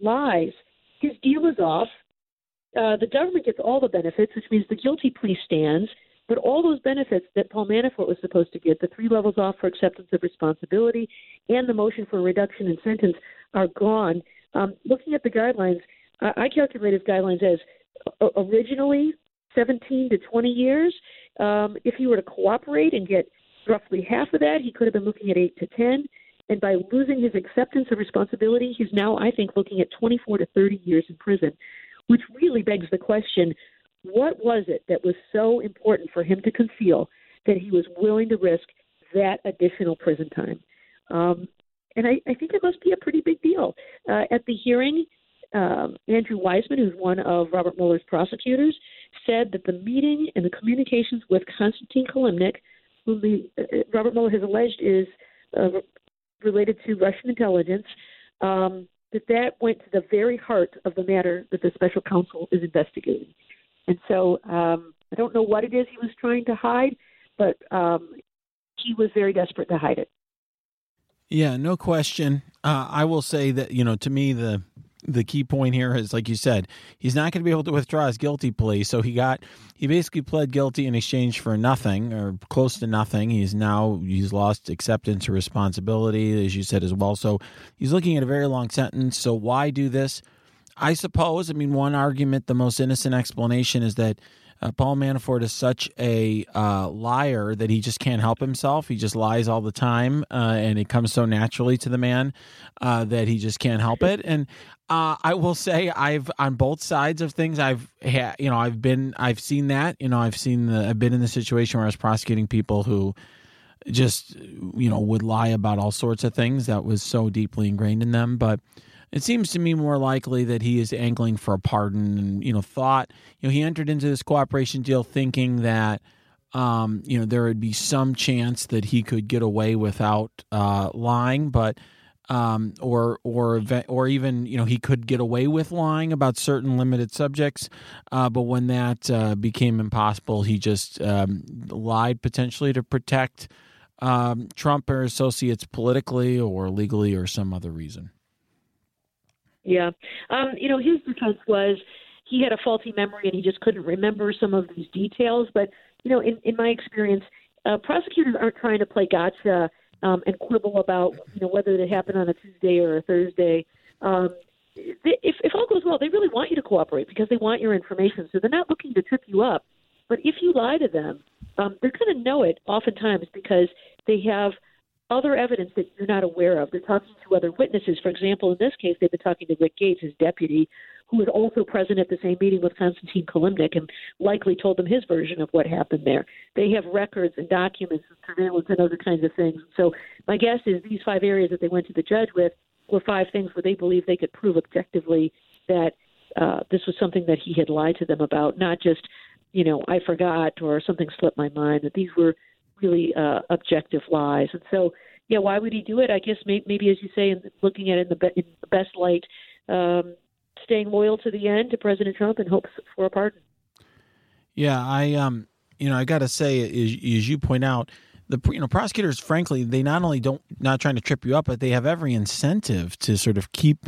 Speaker 3: lies, his deal is off uh, the government gets all the benefits, which means the guilty plea stands. But all those benefits that Paul Manafort was supposed to get, the three levels off for acceptance of responsibility and the motion for reduction in sentence, are gone. Um, looking at the guidelines, I, I calculate his guidelines as originally 17 to 20 years. Um, if he were to cooperate and get roughly half of that, he could have been looking at 8 to 10. And by losing his acceptance of responsibility, he's now, I think, looking at 24 to 30 years in prison which really begs the question what was it that was so important for him to conceal that he was willing to risk that additional prison time? Um, and I, I think it must be a pretty big deal. Uh, at the hearing, um, Andrew Weissmann, who's one of Robert Mueller's prosecutors, said that the meeting and the communications with Konstantin Kilimnik, whom the, uh, Robert Mueller has alleged is uh, related to Russian intelligence, um, that that went to the very heart of the matter that the special counsel is investigating. And so um, I don't know what it is he was trying to hide, but um, he was very desperate to hide it.
Speaker 2: Yeah, no question. Uh, I will say that you know, to me, the the key point here is, like you said, he's not going to be able to withdraw his guilty plea. So he got he basically pled guilty in exchange for nothing or close to nothing. He's now he's lost acceptance of responsibility, as you said as well. So he's looking at a very long sentence. So why do this? I suppose. I mean, one argument, the most innocent explanation, is that uh, Paul Manafort is such a uh, liar that he just can't help himself. He just lies all the time, uh, and it comes so naturally to the man uh, that he just can't help it. And uh, I will say, I've on both sides of things. I've had, you know, I've been, I've seen that. You know, I've seen the, I've been in the situation where I was prosecuting people who just, you know, would lie about all sorts of things that was so deeply ingrained in them, but it seems to me more likely that he is angling for a pardon and, you know, thought, you know, he entered into this cooperation deal thinking that, um, you know, there would be some chance that he could get away without uh, lying, but, um, or, or, or even, you know, he could get away with lying about certain limited subjects. Uh, but when that uh, became impossible, he just um, lied potentially to protect um, Trump or associates politically or legally or some other reason.
Speaker 3: Yeah. Um, you know, his defense was he had a faulty memory and he just couldn't remember some of these details. But, you know, in, in my experience, uh, prosecutors aren't trying to play gotcha um, and quibble about, you know, whether it happened on a Tuesday or a Thursday. Um, they, if, if all goes well, they really want you to cooperate because they want your information. So they're not looking to trip you up. But if you lie to them, um, they're going to know it oftentimes because they have – other evidence that you're not aware of. They're talking to other witnesses. For example, in this case, they've been talking to Rick Gates, his deputy, who was also present at the same meeting with Konstantin Kilimnik and likely told them his version of what happened there. They have records and documents and surveillance and other kinds of things. So my guess is these five areas that they went to the judge with were five things where they believe they could prove objectively that uh, this was something that he had lied to them about, not just, you know, I forgot or something slipped my mind, that these were really uh, objective lies. And so, yeah, why would he do it? I guess maybe, maybe as you say, in looking at it in the, be- in the best light, um, staying loyal to the end to President Trump and hopes for a pardon.
Speaker 2: Yeah, I um, you know, I got to say, as, you point out, the you know prosecutors, frankly, they not only don't not trying to trip you up, but they have every incentive to sort of keep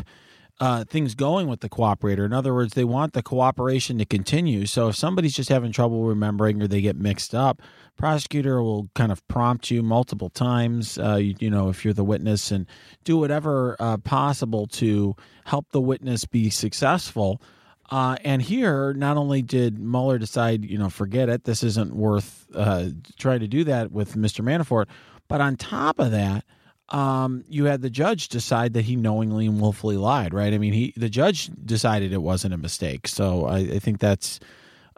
Speaker 2: uh, things going with the cooperator. In other words, they want the cooperation to continue. So if somebody's just having trouble remembering or they get mixed up, prosecutor will kind of prompt you multiple times. Uh, you, you, know, if you're the witness, and do whatever uh, possible to help the witness be successful. Uh, and here, not only did Mueller decide, you know, forget it, this isn't worth uh, trying to do that with Mr. Manafort, but on top of that um, you had the judge decide that he knowingly and willfully lied, right? I mean, he the judge decided it wasn't a mistake. So I, I think that's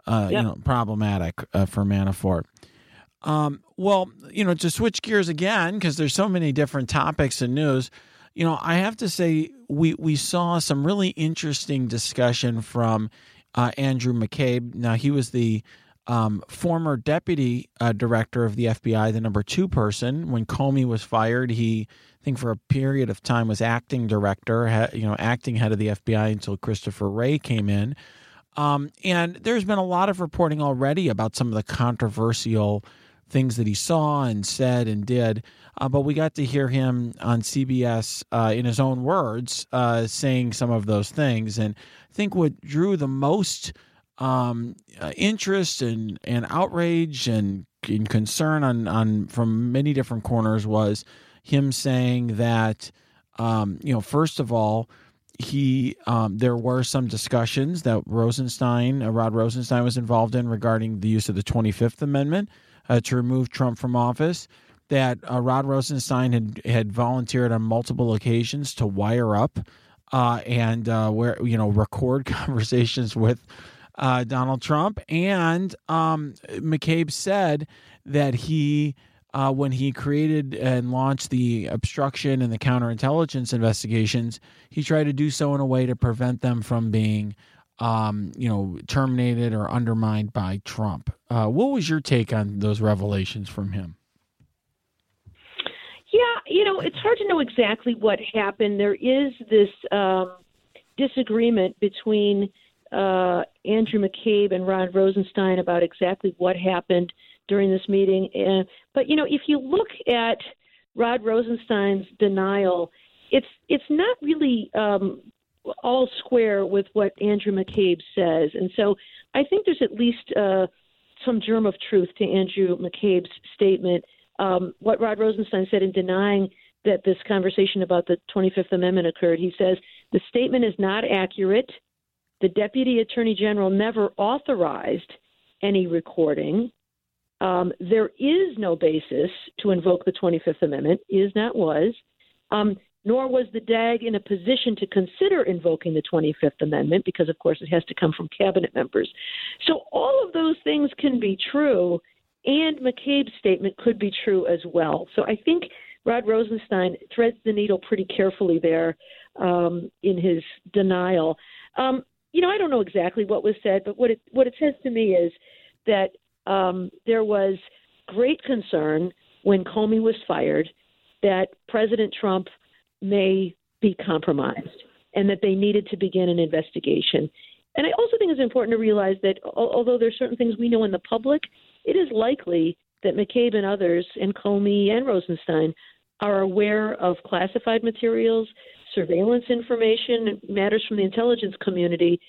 Speaker 2: uh, yep. you know problematic uh, for Manafort. Um, well, you know, to switch gears again because there's so many different topics and news. You know, I have to say we we saw some really interesting discussion from uh, Andrew McCabe. Now he was the um, former deputy uh, director of the FBI, the number two person. When Comey was fired, he, I think, for a period of time was acting director, ha, you know, acting head of the FBI until Christopher Wray came in. Um, and there's been a lot of reporting already about some of the controversial things that he saw and said and did. Uh, but we got to hear him on CBS uh, in his own words uh, saying some of those things. And I think what drew the most um, uh, interest and, and outrage and, and concern on, on from many different corners was him saying that um, you know first of all he um, there were some discussions that Rosenstein uh, Rod Rosenstein was involved in regarding the use of the 25th Amendment uh, to remove Trump from office that uh, Rod Rosenstein had had volunteered on multiple occasions to wire up uh, and uh, where you know record <laughs> conversations with uh, Donald Trump. And um, McCabe said that he uh, when he created and launched the obstruction and the counterintelligence investigations, he tried to do so in a way to prevent them from being, um, you know, terminated or undermined by Trump. Uh, what was your take on those revelations from him?
Speaker 3: Yeah, you know, it's hard to know exactly what happened. There is this um, disagreement between uh, Andrew McCabe and Rod Rosenstein about exactly what happened during this meeting. And, but you know, if you look at Rod Rosenstein's denial, it's it's not really um, all square with what Andrew McCabe says, and so I think there's at least uh, some germ of truth to Andrew McCabe's statement. Um, what Rod Rosenstein said in denying that this conversation about the 25th Amendment occurred, he says the statement is not accurate. The Deputy Attorney General never authorized any recording. Um, there is no basis to invoke the 25th Amendment, is not was, um, nor was the DAG in a position to consider invoking the 25th Amendment because, of course, it has to come from cabinet members. So all of those things can be true, and McCabe's statement could be true as well. So I think Rod Rosenstein threads the needle pretty carefully there um, in his denial. Um, you know, I don't know exactly what was said, but what it what it says to me is that um, there was great concern when Comey was fired that President Trump may be compromised and that they needed to begin an investigation. And I also think it's important to realize that although there are certain things we know in the public, it is likely that McCabe and others, and Comey and Rosenstein, are aware of classified materials, surveillance information, matters from the intelligence community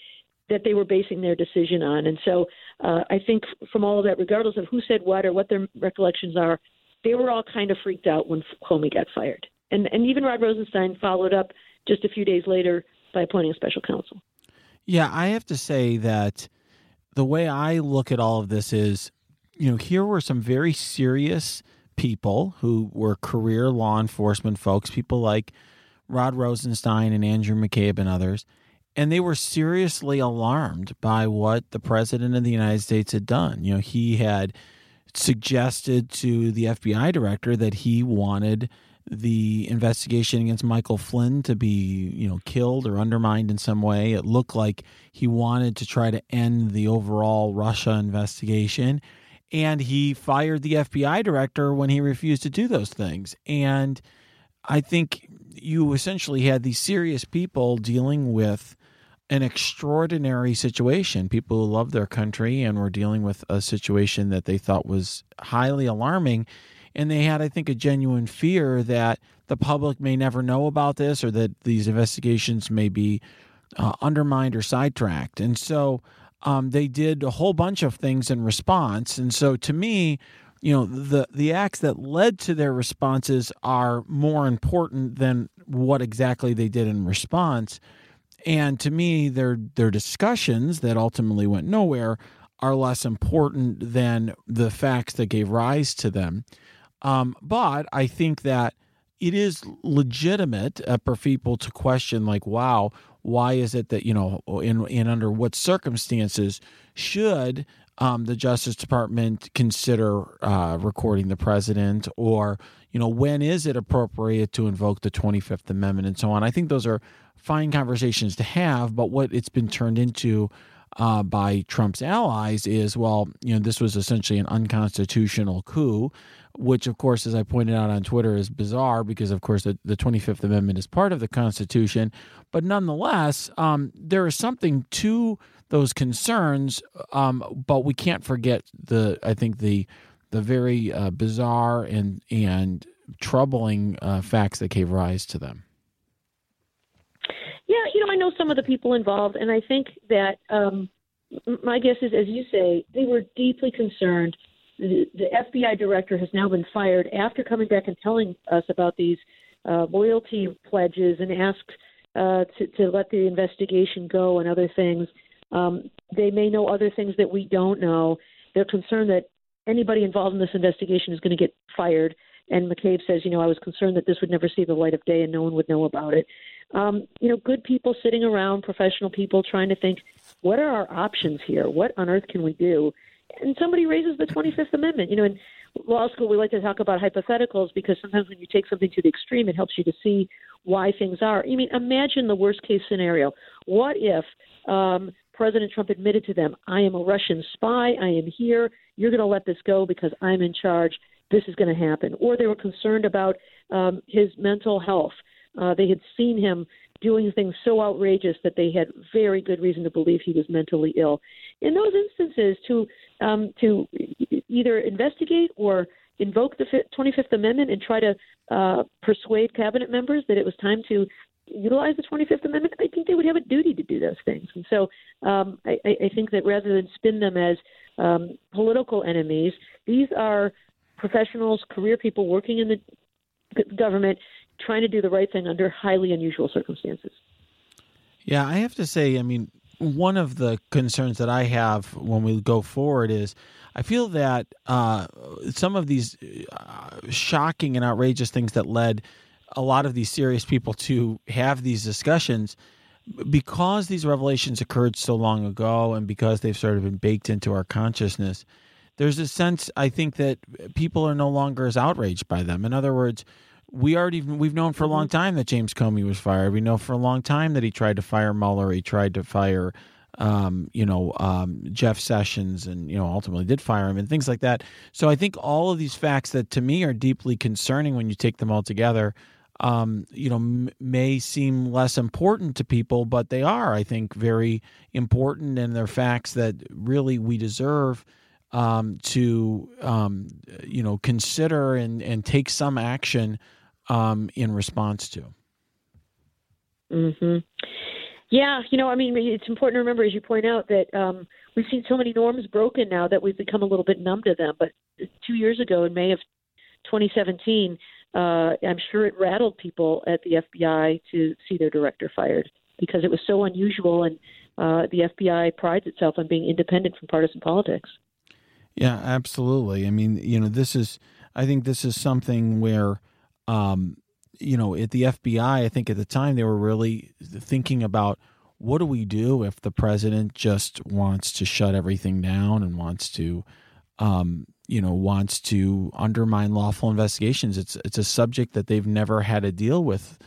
Speaker 3: that they were basing their decision on. And so uh, I think from all of that, regardless of who said what or what their recollections are, they were all kind of freaked out when Comey got fired. And, and even Rod Rosenstein followed up just a few days later by appointing a special counsel.
Speaker 2: Yeah, I have to say that the way I look at all of this is, you know, here were some very serious people who were career law enforcement folks, people like Rod Rosenstein and Andrew McCabe and others and they were seriously alarmed by what the president of the United States had done. You know, he had suggested to the FBI director that he wanted the investigation against Michael Flynn to be, you know, killed or undermined in some way. It looked like he wanted to try to end the overall Russia investigation. And he fired the FBI director when he refused to do those things. And I think you essentially had these serious people dealing with an extraordinary situation. People who love their country and were dealing with a situation that they thought was highly alarming. And they had, I think, a genuine fear that the public may never know about this or that these investigations may be uh, undermined or sidetracked. And so um, they did a whole bunch of things in response. And so to me, you know, the, the acts that led to their responses are more important than what exactly they did in response. And to me, their their discussions that ultimately went nowhere are less important than the facts that gave rise to them. Um, but I think that it is legitimate uh, for people to question, like, wow, why is it that you know, in in under what circumstances should um, the Justice Department consider uh, recording the president, or you know, when is it appropriate to invoke the Twenty Fifth Amendment, and so on? I think those are fine conversations to have, but what it's been turned into uh, by Trump's allies is, well, you know, this was essentially an unconstitutional coup, which, of course, as I pointed out on Twitter, is bizarre because, of course, the, the 25th Amendment is part of the Constitution. But nonetheless, um, there is something to those concerns, um, but we can't forget the, I think, the the very uh, bizarre and and troubling uh, facts that gave rise to them.
Speaker 3: Yeah, you know, I know some of the people involved, and I think that um, my guess is, as you say, they were deeply concerned. The, the FBI director has now been fired after coming back and telling us about these uh, loyalty pledges and asked uh, to, to let the investigation go and other things. Um, they may know other things that we don't know. They're concerned that anybody involved in this investigation is going to get fired. And McCabe says, you know, I was concerned that this would never see the light of day and no one would know about it um, you know, good people sitting around, professional people trying to think, what are our options here? What on earth can we do? And somebody raises the 25th Amendment, you know, and law school, we like to talk about hypotheticals because sometimes when you take something to the extreme, it helps you to see why things are. I mean, imagine the worst case scenario. What if um, President Trump admitted to them, I am a Russian spy, I am here, you're going to let this go because I'm in charge, this is going to happen. Or they were concerned about um, his mental health. Uh, they had seen him doing things so outrageous that they had very good reason to believe he was mentally ill. In those instances, to um, to either investigate or invoke the 25th Amendment and try to uh, persuade cabinet members that it was time to utilize the 25th Amendment, I think they would have a duty to do those things. And so um, I, I think that rather than spin them as um, political enemies, these are professionals, career people working in the government trying to do the right thing under highly unusual circumstances.
Speaker 2: Yeah, I have to say, I mean, one of the concerns that I have when we go forward is I feel that uh, some of these uh, shocking and outrageous things that led a lot of these serious people to have these discussions because these revelations occurred so long ago and because they've sort of been baked into our consciousness there's a sense i think that people are no longer as outraged by them in other words we already we've known for a long mm-hmm. time that James Comey was fired. We know for a long time that he tried to fire Mueller. He tried to fire, um, you know, um, Jeff Sessions, and you know, ultimately did fire him and things like that. So I think all of these facts that to me are deeply concerning when you take them all together, um, you know, m- may seem less important to people, but they are, I think, very important, and they're facts that really we deserve. Um, to um, you know consider and and take some action um, in response to.
Speaker 3: Hmm. Yeah, you know, I mean, it's important to remember, as you point out, that um, we've seen so many norms broken now that we've become a little bit numb to them. But two years ago, in May of 2017, uh, I'm sure it rattled people at the FBI to see their director fired because it was so unusual, and uh, the FBI prides itself on being independent from partisan politics.
Speaker 2: Yeah, absolutely. I mean, you know, this is, I think this is something where um, you know, at the FBI, I think at the time they were really thinking about what do we do if the president just wants to shut everything down and wants to, um, you know, wants to undermine lawful investigations. It's it's a subject that they've never had to deal with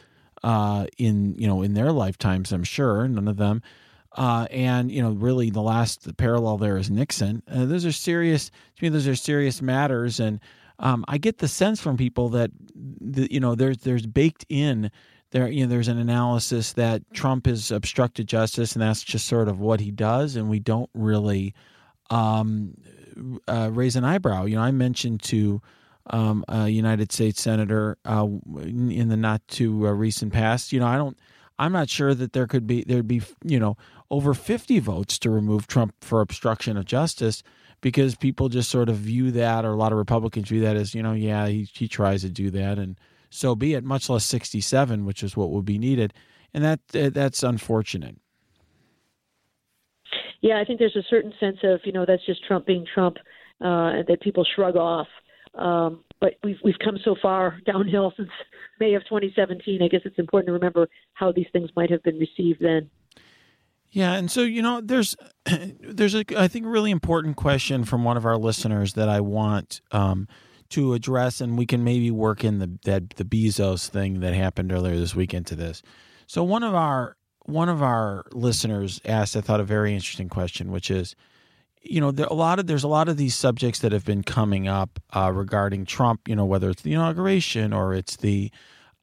Speaker 2: uh, in you know in their lifetimes. I'm sure none of them. Uh, and you know, really, the last the parallel there is Nixon. Uh, those are serious. To me, those are serious matters, and um, I get the sense from people that the, you know there's there's baked in there you know there's an analysis that Trump has obstructed justice and that's just sort of what he does and we don't really um, uh, raise an eyebrow. You know, I mentioned to um, a United States senator uh, in the not too uh, recent past. You know, I don't. I'm not sure that there could be there'd be you know over 50 votes to remove Trump for obstruction of justice because people just sort of view that, or a lot of Republicans view that as, you know, yeah, he, he tries to do that, and so be it. Much less 67, which is what would be needed, and that that's unfortunate.
Speaker 3: Yeah, I think there's a certain sense of, you know, that's just Trump being Trump, uh, that people shrug off. Um, but we've we've come so far downhill <laughs> since May of 2017. I guess it's important to remember how these things might have been received then.
Speaker 2: Yeah, and so you know, there's <clears throat> there's a I think a really important question from one of our listeners that I want um, to address, and we can maybe work in the that the Bezos thing that happened earlier this week into this. So one of our one of our listeners asked, I thought, a very interesting question, which is, you know, there a lot of there's a lot of these subjects that have been coming up uh, regarding Trump. You know, whether it's the inauguration or it's the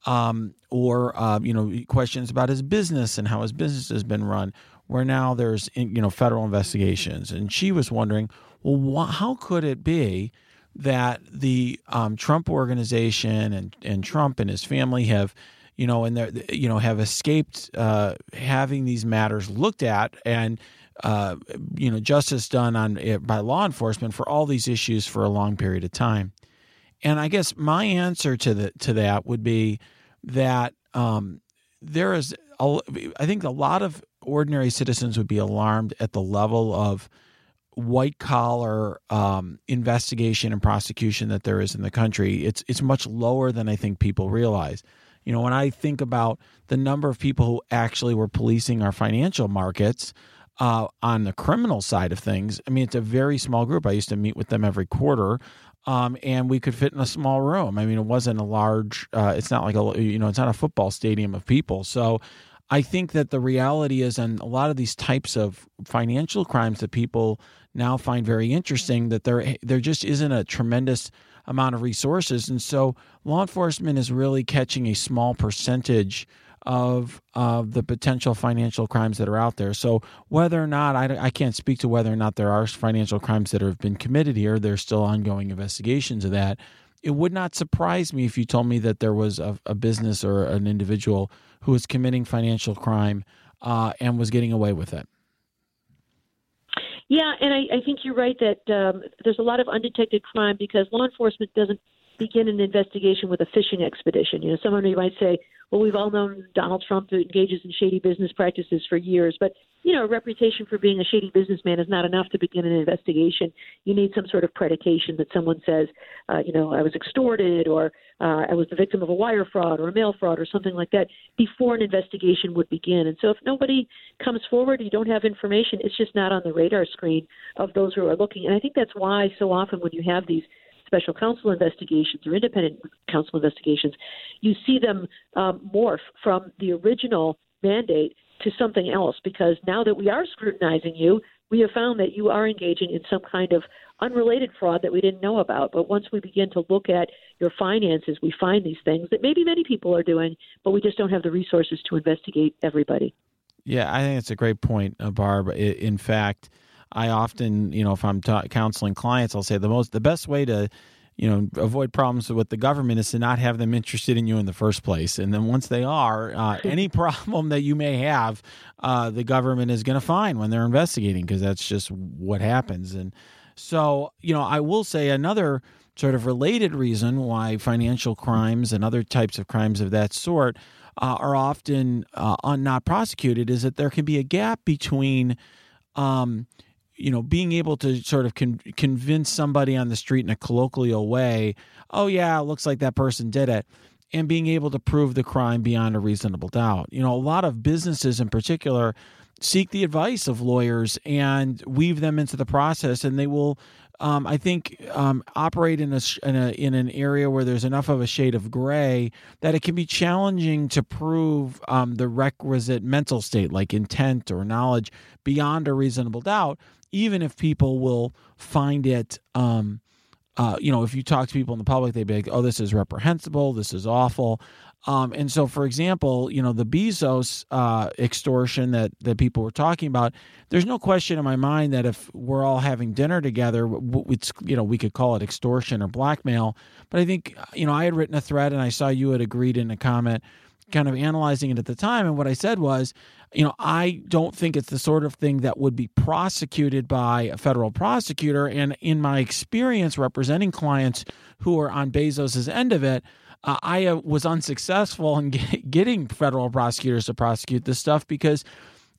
Speaker 2: um, or uh, you know questions about his business and how his business has been run where now there's you know federal investigations, and she was wondering, well, wh- how could it be that the um, Trump organization and and Trump and his family have you know and they you know have escaped uh, having these matters looked at and uh, you know justice done on it by law enforcement for all these issues for a long period of time. And I guess my answer to the to that would be that um, there is a, I think a lot of ordinary citizens would be alarmed at the level of white collar um, investigation and prosecution that there is in the country. It's it's much lower than I think people realize. You know, when I think about the number of people who actually were policing our financial markets, Uh, on the criminal side of things, I mean, it's a very small group. I used to meet with them every quarter. Um, and we could fit in a small room. I mean, it wasn't a large. Uh, it's not like a you know, it's not a football stadium of people. So, I think that the reality is, on a lot of these types of financial crimes that people now find very interesting, that there there just isn't a tremendous amount of resources, and so law enforcement is really catching a small percentage of of the potential financial crimes that are out there. So whether or not I, I can't speak to whether or not there are financial crimes that have been committed here, there's still ongoing investigations of that. It would not surprise me if you told me that there was a, a business or an individual who was committing financial crime uh, and was getting away with it.
Speaker 3: Yeah, and I, I think you're right that um, there's a lot of undetected crime because law enforcement doesn't begin an investigation with a fishing expedition. You know, someone might say, well, we've all known Donald Trump engages in shady business practices for years, but you know, a reputation for being a shady businessman is not enough to begin an investigation. You need some sort of predication that someone says, uh, you know, I was extorted or uh, I was the victim of a wire fraud or a mail fraud or something like that before an investigation would begin. And so, if nobody comes forward, you don't have information. It's just not on the radar screen of those who are looking. And I think that's why so often when you have these special counsel investigations or independent counsel investigations, you see them um, morph from the original mandate to something else because now that we are scrutinizing you, we have found that you are engaging in some kind of unrelated fraud that we didn't know about. But once we begin to look at your finances, we find these things that maybe many people are doing, but we just don't have the resources to investigate everybody.
Speaker 2: Yeah, I think it's a great point, uh, Barb. In fact, I often, you know, if I'm ta- counseling clients, I'll say the most, the best way to, you know, avoid problems with the government is to not have them interested in you in the first place. And then once they are, uh, any <laughs> problem that you may have, uh, the government is going to find when they're investigating because that's just what happens. And so, you know, I will say another sort of related reason why financial crimes and other types of crimes of that sort uh, are often uh, not prosecuted is that there can be a gap between um, you know, being able to sort of con- convince somebody on the street in a colloquial way, oh, yeah, it looks like that person did it, and being able to prove the crime beyond a reasonable doubt. You know, a lot of businesses in particular seek the advice of lawyers and weave them into the process, and they will um, I think um, operate in a, in a in an area where there's enough of a shade of gray that it can be challenging to prove um, the requisite mental state, like intent or knowledge, beyond a reasonable doubt. Even if people will find it, um, uh, you know, if you talk to people in the public, they'd be like, "Oh, this is reprehensible. This is awful." Um, and so, for example, you know, the Bezos uh, extortion that, that people were talking about, there's no question in my mind that if we're all having dinner together, it's, you know, we could call it extortion or blackmail. But I think, you know, I had written a thread and I saw you had agreed in a comment kind of analyzing it at the time. And what I said was, you know, I don't think it's the sort of thing that would be prosecuted by a federal prosecutor. And in my experience representing clients who are on Bezos's end of it, uh, I was unsuccessful in get, <laughs> getting federal prosecutors to prosecute this stuff because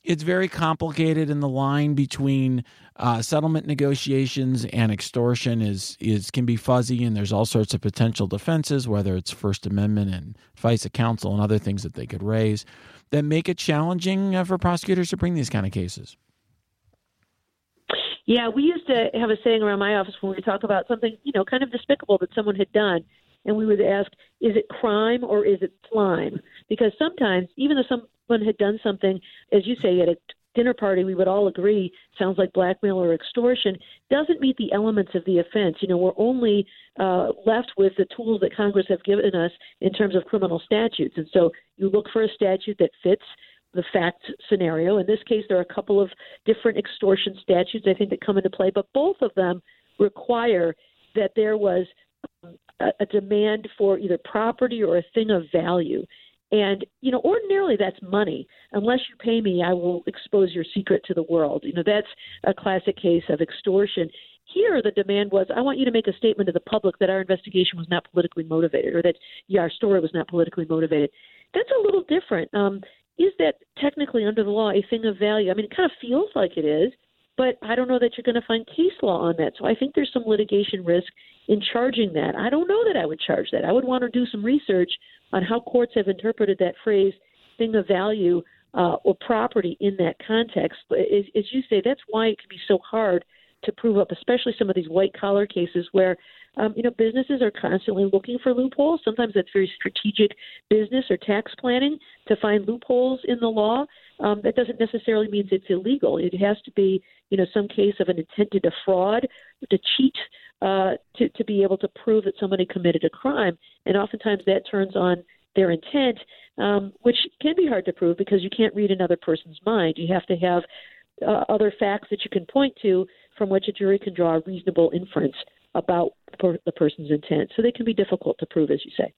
Speaker 2: it's very complicated, and the line between uh, settlement negotiations and extortion is is can be fuzzy, and there's all sorts of potential defenses, whether it's First Amendment and FISA counsel and other things that they could raise that make it challenging uh, for prosecutors to bring these kind of cases.
Speaker 3: Yeah, we used to have a saying around my office when we talk about something, you know, kind of despicable that someone had done and we would ask, is it crime or is it slime? Because sometimes, even though someone had done something, as you say, at a dinner party, we would all agree sounds like blackmail or extortion, doesn't meet the elements of the offense. You know, we're only uh, left with the tools that Congress have given us in terms of criminal statutes. And so you look for a statute that fits the fact scenario. In this case, there are a couple of different extortion statutes, I think, that come into play, but both of them require that there was a, a demand for either property or a thing of value. And, you know, ordinarily that's money. Unless you pay me, I will expose your secret to the world. You know, that's a classic case of extortion. Here, the demand was, I want you to make a statement to the public that our investigation was not politically motivated or that yeah, our story was not politically motivated. That's a little different. Um, is that technically under the law a thing of value? I mean, it kind of feels like it is, but I don't know that you're going to find case law on that. So I think there's some litigation risk in charging that. I don't know that I would charge that. I would want to do some research on how courts have interpreted that phrase "thing of value" uh, or property in that context. As, as you say, that's why it can be so hard to prove up, especially some of these white collar cases where um, you know businesses are constantly looking for loopholes. Sometimes that's very strategic business or tax planning to find loopholes in the law. Um, that doesn't necessarily mean it's illegal. It has to be you know some case of an intent to defraud, to cheat, uh, to to be able to prove that somebody committed a crime. And oftentimes that turns on their intent, um, which can be hard to prove because you can't read another person's mind. You have to have uh, other facts that you can point to from which a jury can draw a reasonable inference about the person's intent. So they can be difficult to prove, as you say.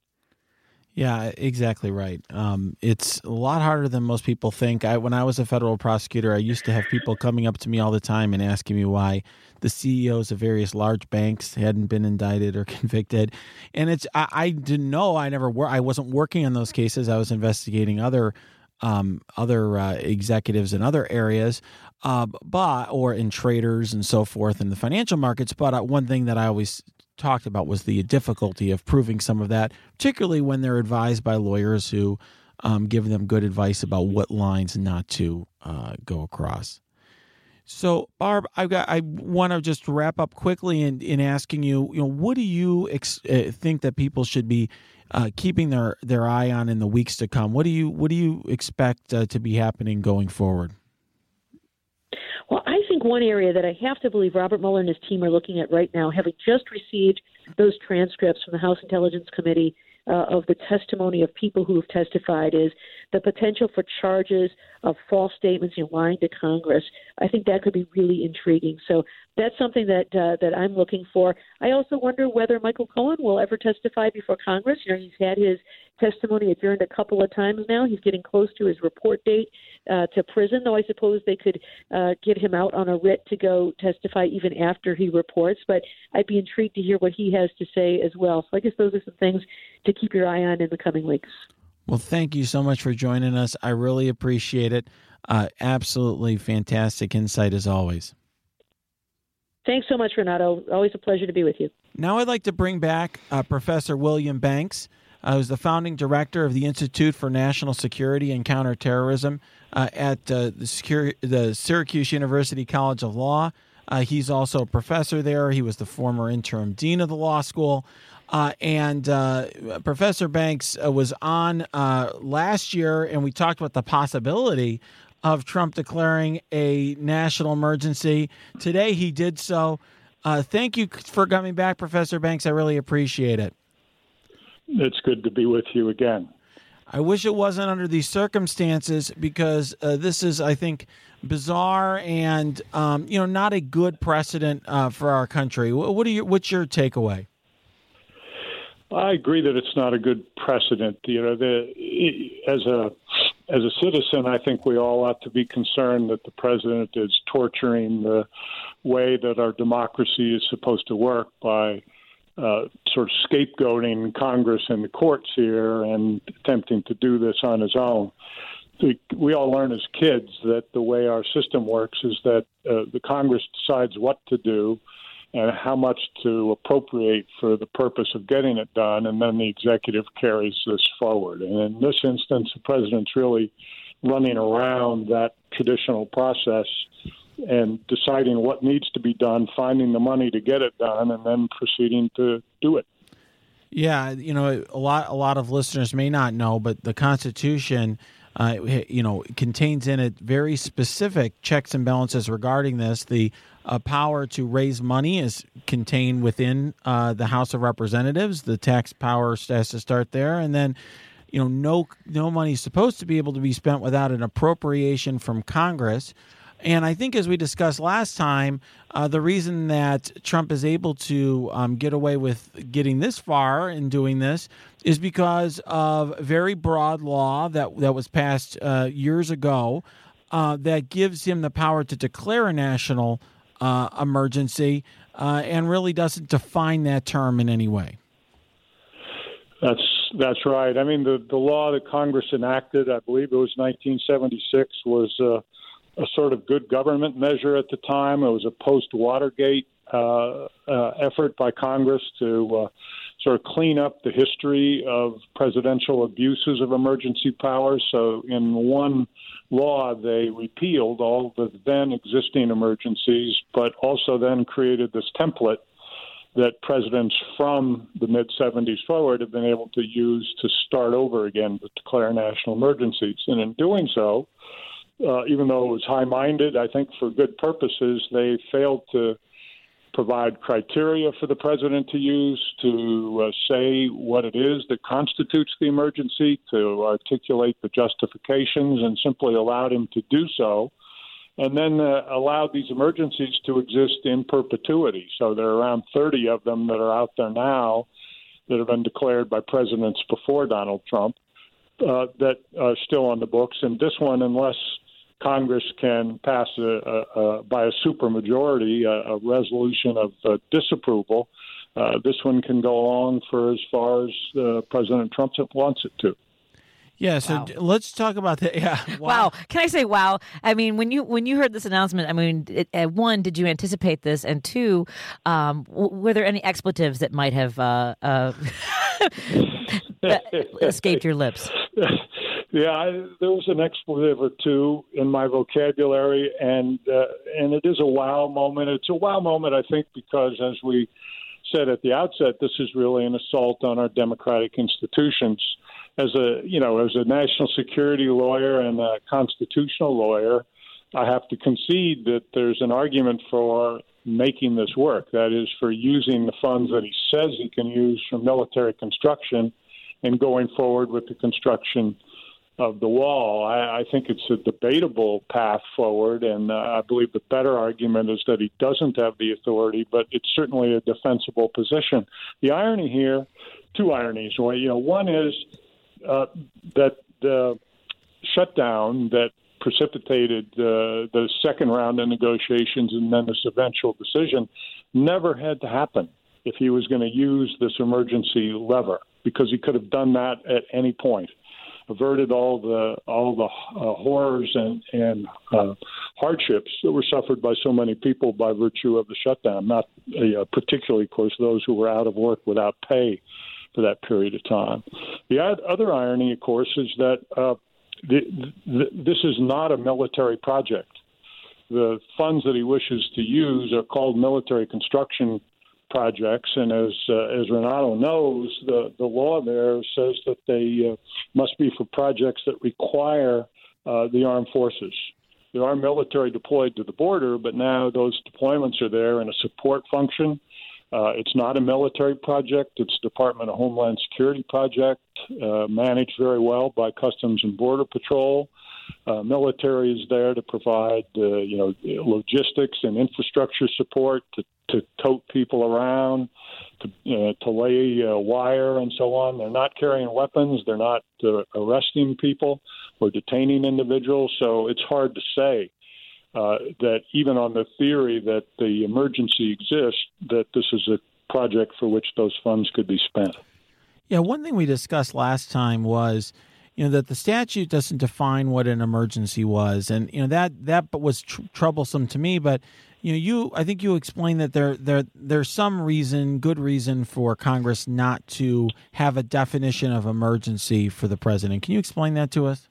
Speaker 2: Yeah, exactly right. Um, it's a lot harder than most people think. I, when I was a federal prosecutor, I used to have people coming up to me all the time and asking me why the CEOs of various large banks hadn't been indicted or <laughs> convicted. And it's I, I didn't know. I never were. I wasn't working on those cases. I was investigating other um, other uh, executives in other areas, uh, but or in traders and so forth in the financial markets. But uh, one thing that I always talked about was the difficulty of proving some of that, particularly when they're advised by lawyers who um, give them good advice about what lines not to uh, go across. So, Barb, I've got. I want to just wrap up quickly in, in asking you. You know, what do you ex- uh, think that people should be uh, keeping their their eye on in the weeks to come? What do you What do you expect uh, to be happening going forward?
Speaker 3: Well, I think one area that I have to believe Robert Mueller and his team are looking at right now, having just received those transcripts from the House Intelligence Committee uh, of the testimony of people who have testified, is the potential for charges of false statements, know, lying to Congress. I think that could be really intriguing. So that's something that uh, that I'm looking for. I also wonder whether Michael Cohen will ever testify before Congress. You know, he's had his testimony adjourned a couple of times now. He's getting close to his report date uh, to prison, though I suppose they could uh, get him out on a writ to go testify even after he reports. But I'd be intrigued to hear what he has to say as well. So I guess those are some things to keep your eye on in the coming weeks.
Speaker 2: Well, thank you so much for joining us. I really appreciate it. Uh, absolutely fantastic insight as always.
Speaker 3: Thanks so much, Renato. Always a pleasure to be with you.
Speaker 2: Now, I'd like to bring back uh, Professor William Banks, uh, who's the founding director of the Institute for National Security and Counterterrorism uh, at uh, the, Secur- the, Syracuse University College of Law. Uh, he's also a professor there. He was the former interim dean of the law school. Uh, and uh, Professor Banks uh, was on uh, last year, and we talked about the possibility of Trump declaring a national emergency. Today, he did so. Uh, thank you for coming back, Professor Banks. I really appreciate it.
Speaker 4: It's good to be with you again.
Speaker 2: I wish it wasn't under these circumstances because uh, this is, I think, bizarre and um, you know not a good precedent for our country. What are you? What's your takeaway?
Speaker 4: I agree that it's not a good precedent. You know, the, as a as a citizen, I think we all ought to be concerned that the president is torturing the way that our democracy is supposed to work by uh, sort of scapegoating Congress and the courts here and attempting to do this on his own. We, all learn as kids that the way our system works is that uh, the Congress decides what to do and how much to appropriate for the purpose of getting it done, and then the executive carries this forward. And in this instance, the president's really running around that traditional process and deciding what needs to be done, finding the money to get it done, and then proceeding to do it.
Speaker 2: Yeah, you know, a lot a lot of listeners may not know, but the Constitution uh, you know, contains in it very specific checks and balances regarding this. The uh, power to raise money is contained within uh, the House of Representatives. The tax power has to start there, and then you know, no no money is supposed to be able to be spent without an appropriation from Congress. And I think, as we discussed last time, uh, the reason that Trump is able to um, get away with getting this far in doing this is because of very broad law that that was passed uh, years ago uh, that gives him the power to declare a national uh, emergency uh, and really doesn't define that term in any way.
Speaker 4: That's that's right. I mean, the the law that Congress enacted, I believe it was 1976, was uh, a sort of good government measure at the time. It was a post Watergate uh, uh, effort by Congress to uh, sort of clean up the history of presidential abuses of emergency powers. So, in one law, they repealed all the then existing emergencies, but also then created this template that presidents from the mid 70s forward have been able to use to start over again to declare national emergencies. And in doing so, uh, even though it was high minded, I think for good purposes, they failed to provide criteria for the president to use to uh, say what it is that constitutes the emergency, to articulate the justifications, and simply allowed him to do so. And then uh, allowed these emergencies to exist in perpetuity. So there are around 30 of them that are out there now that have been declared by presidents before Donald Trump uh, that are still on the books. And this one, unless Congress can pass a, a, a, by a supermajority a, a resolution of uh, disapproval. Uh, this one can go along for as far as uh, President Trump wants it to.
Speaker 2: Yeah, so wow. d- let's talk about that. <laughs> Yeah,
Speaker 5: wow. wow. Can I say wow? I mean, when you when you heard this announcement, I mean, it, uh, one, did you anticipate this, and two, um, w- were there any expletives that might have uh, uh, <laughs> escaped your lips?
Speaker 4: Yeah, I, there was an expletive or two in my vocabulary, and uh, and it is a wow moment. It's a wow moment, I think, because as we said at the outset, this is really an assault on our democratic institutions. As a you know, as a national security lawyer and a constitutional lawyer, I have to concede that there's an argument for making this work. That is, for using the funds that he says he can use for military construction and going forward with the construction of the wall. I, I think it's a debatable path forward, and uh, I believe the better argument is that he doesn't have the authority, but it's certainly a defensible position. The irony here, two ironies. Well, you know, one is uh, that the shutdown that precipitated uh, the second round of negotiations and then this eventual decision never had to happen if he was going to use this emergency lever because he could have done that at any point averted all the all the uh, horrors and and uh, hardships that were suffered by so many people by virtue of the shutdown. Not uh, particularly, of course, those who were out of work without pay for that period of time. The other irony, of course, is that uh, the, this is not a military project. The funds that he wishes to use are called military construction projects, and as uh, as Renato knows, the the law there says that they uh, must be for projects that require uh, the armed forces. There are military deployed to the border, but now those deployments are there in a support function. Uh, it's not a military project; it's Department of Homeland Security project, uh, managed very well by Customs and Border Patrol. Uh, military is there to provide, uh, you know, logistics and infrastructure support to, to tote people around, to uh, to lay uh, wire and so on. They're not carrying weapons. They're not uh, arresting people or detaining individuals. So it's hard to say uh, that even on the theory that the emergency exists, that this is a project for which those funds could be spent.
Speaker 2: Yeah, one thing we discussed last time was you know that the statute doesn't define what an emergency was, and you know that that was tr- troublesome to me. But you know, you I think you explained that there there there's some reason, good reason for Congress not to have a definition of emergency for the president. Can you explain that to us?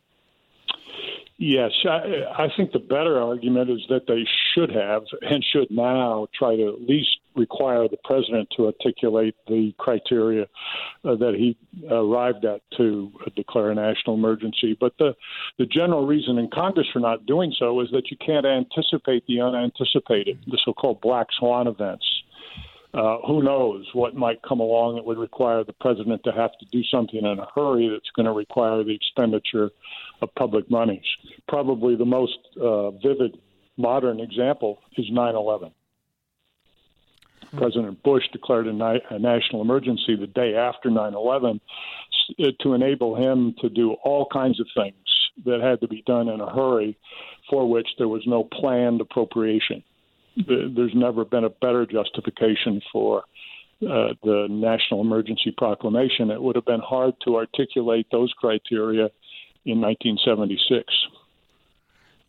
Speaker 4: Yes, I, I think the better argument is that they should have and should now try to at least require the president to articulate the criteria uh, that he arrived at to declare a national emergency. But the the general reason in Congress for not doing so is that you can't anticipate the unanticipated, the so-called black swan events. Uh, who knows what might come along that would require the president to have to do something in a hurry that's going to require the expenditure of public monies. Probably the most uh, vivid modern example is 9 11. President Bush declared a, ni- a, national emergency the day after 9 11 uh, to enable him to do all kinds of things that had to be done in a hurry for which there was no planned appropriation. There's never been a better justification for uh, the national emergency proclamation. It would have been hard to articulate those criteria in 1976.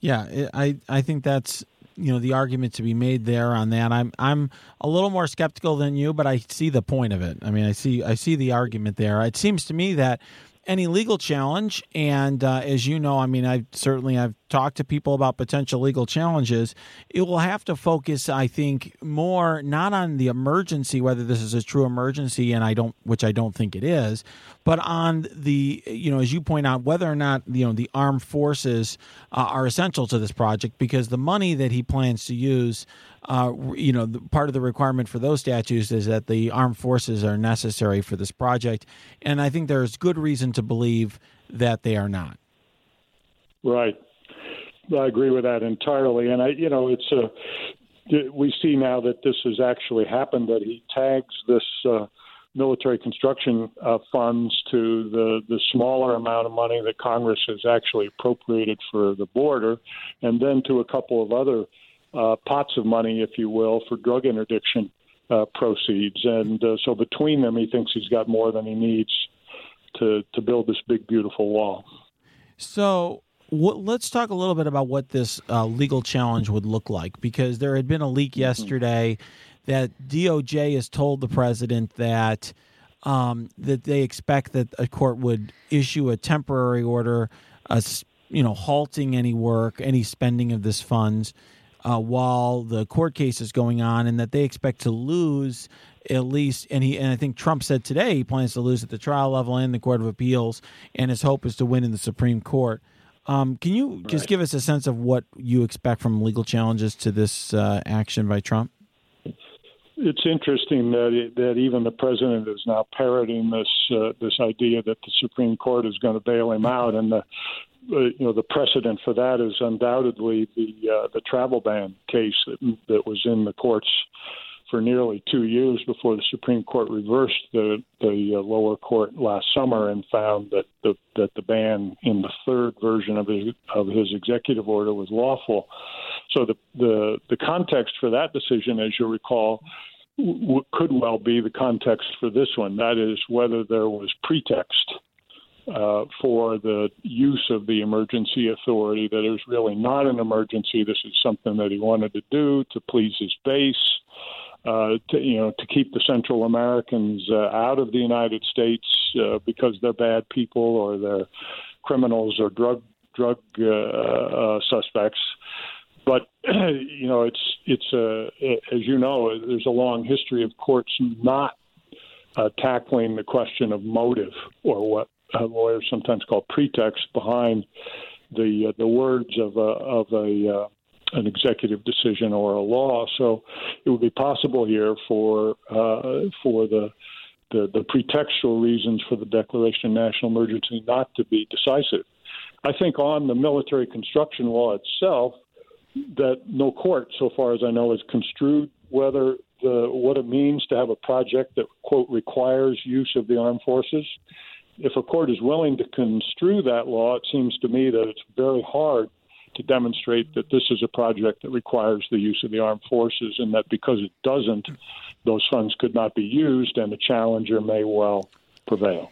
Speaker 2: Yeah, I I think that's you know the argument to be made there on that. I'm I'm a little more skeptical than you, but I see the point of it. I mean, I see I see the argument there. It seems to me that any legal challenge. And uh, as you know, I mean, I certainly I've talked to people about potential legal challenges. It will have to focus, I think, more not on the emergency, whether this is a true emergency, and I don't, which I don't think it is, but on the, you know, as you point out, whether or not you know the armed forces uh, are essential to this project, because the money that he plans to use uh, you know, the, part of the requirement for those statutes is that the armed forces are necessary for this project, and I think there's good reason to believe that they are not.
Speaker 4: Right. I agree with that entirely, and I, you know, it's a. We see now that this has actually happened. That he tags this uh, military construction uh, funds to the the smaller amount of money that Congress has actually appropriated for the border, and then to a couple of other uh, pots of money, if you will, for drug interdiction uh, proceeds. And uh, so between them, he thinks he's got more than he needs to to build this big, beautiful wall.
Speaker 2: So. let's talk a little bit about what this uh, legal challenge would look like because there had been a leak mm-hmm. yesterday that DOJ has told the president that um, that they expect that a court would issue a temporary order, uh, you know, halting any work, any spending of this funds uh, while the court case is going on, and that they expect to lose at least. And he and I think Trump said today he plans to lose at the trial level and the Court of Appeals, and his hope is to win in the Supreme Court. Um, can you just give us a sense of what you expect from legal challenges to this uh, action by Trump?
Speaker 4: It's interesting that it, that even the president is now parroting this uh, this idea that the Supreme Court is going to bail him out, and the you know the precedent for that is undoubtedly the uh, the travel ban case that, that was in the courts for nearly two years before the Supreme Court reversed the the uh, lower court last summer and found that the that the ban in the third version of his of his executive order was lawful. So the the the context for that decision, as you recall, could well be the context for this one. That is whether there was pretext uh, for the use of the emergency authority, that it was really not an emergency. This is something that he wanted to do to please his base, uh, to, you know, to keep the Central Americans uh, out of the United States uh, because they're bad people or they're criminals or drug drug uh, uh, suspects. But <clears throat> you know, it's it's a as you know, there's a long history of courts not uh, tackling the question of motive or what uh, lawyers sometimes call pretext behind the uh, the words of a of a uh, an executive decision or a law. So it would be possible here for uh, for the, the the pretextual reasons for the declaration of national emergency not to be decisive. I think on the military construction law itself, that no court, so far as I know, has construed whether the what it means to have a project that quote requires use of the armed forces if a court is willing to construe that law, it seems to me that it's very hard to demonstrate that this is a project that requires the use of the armed forces, and that because it doesn't, those funds could not be used, and the challenger may well prevail.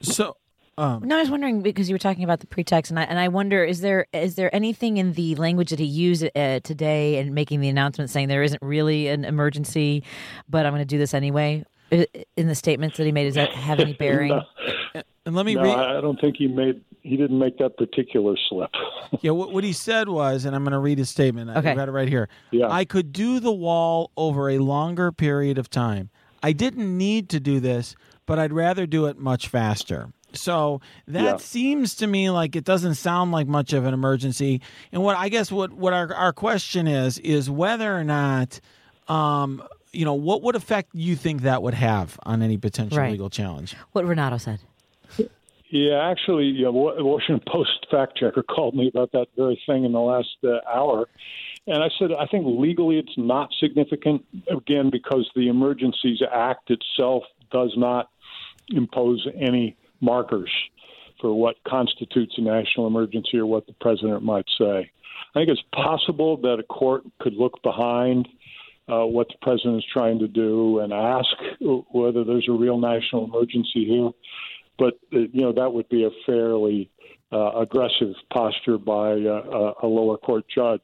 Speaker 2: So. Um,
Speaker 5: no, I was wondering because you were talking about the pretext, and I and I wonder is there is there anything in the language that he used uh, today and making the announcement saying there isn't really an emergency, but I'm going to do this anyway? In the statements that he made? Does that have any <laughs> bearing? no.
Speaker 2: And let me
Speaker 4: no,
Speaker 2: read.
Speaker 4: I don't think he made. He didn't make that particular slip. <laughs>
Speaker 2: yeah, what, what, he said was, and I'm going to read his statement.
Speaker 5: Okay.
Speaker 2: I've got it right here.
Speaker 4: Yeah.
Speaker 2: I could do the wall over a longer period of time. I didn't need to do this, but I'd rather do it much faster. So that yeah. seems to me like it doesn't sound like much of an emergency. And what I guess what what our our question is is whether or not um, you know, what would effect you think that would have on any potential right. legal challenge?
Speaker 5: What Renato said.
Speaker 4: Yeah, actually, yeah, Washington Post fact checker called me about that very thing in the last uh, hour. And I said, I think legally it's not significant, again, because the Emergencies Act itself does not impose any markers for what constitutes a national emergency or what the president might say. I think it's possible that a court could look behind uh, what the president is trying to do and ask whether there's a real national emergency here. But uh, you know that would be a fairly uh, aggressive posture by uh, a lower court judge.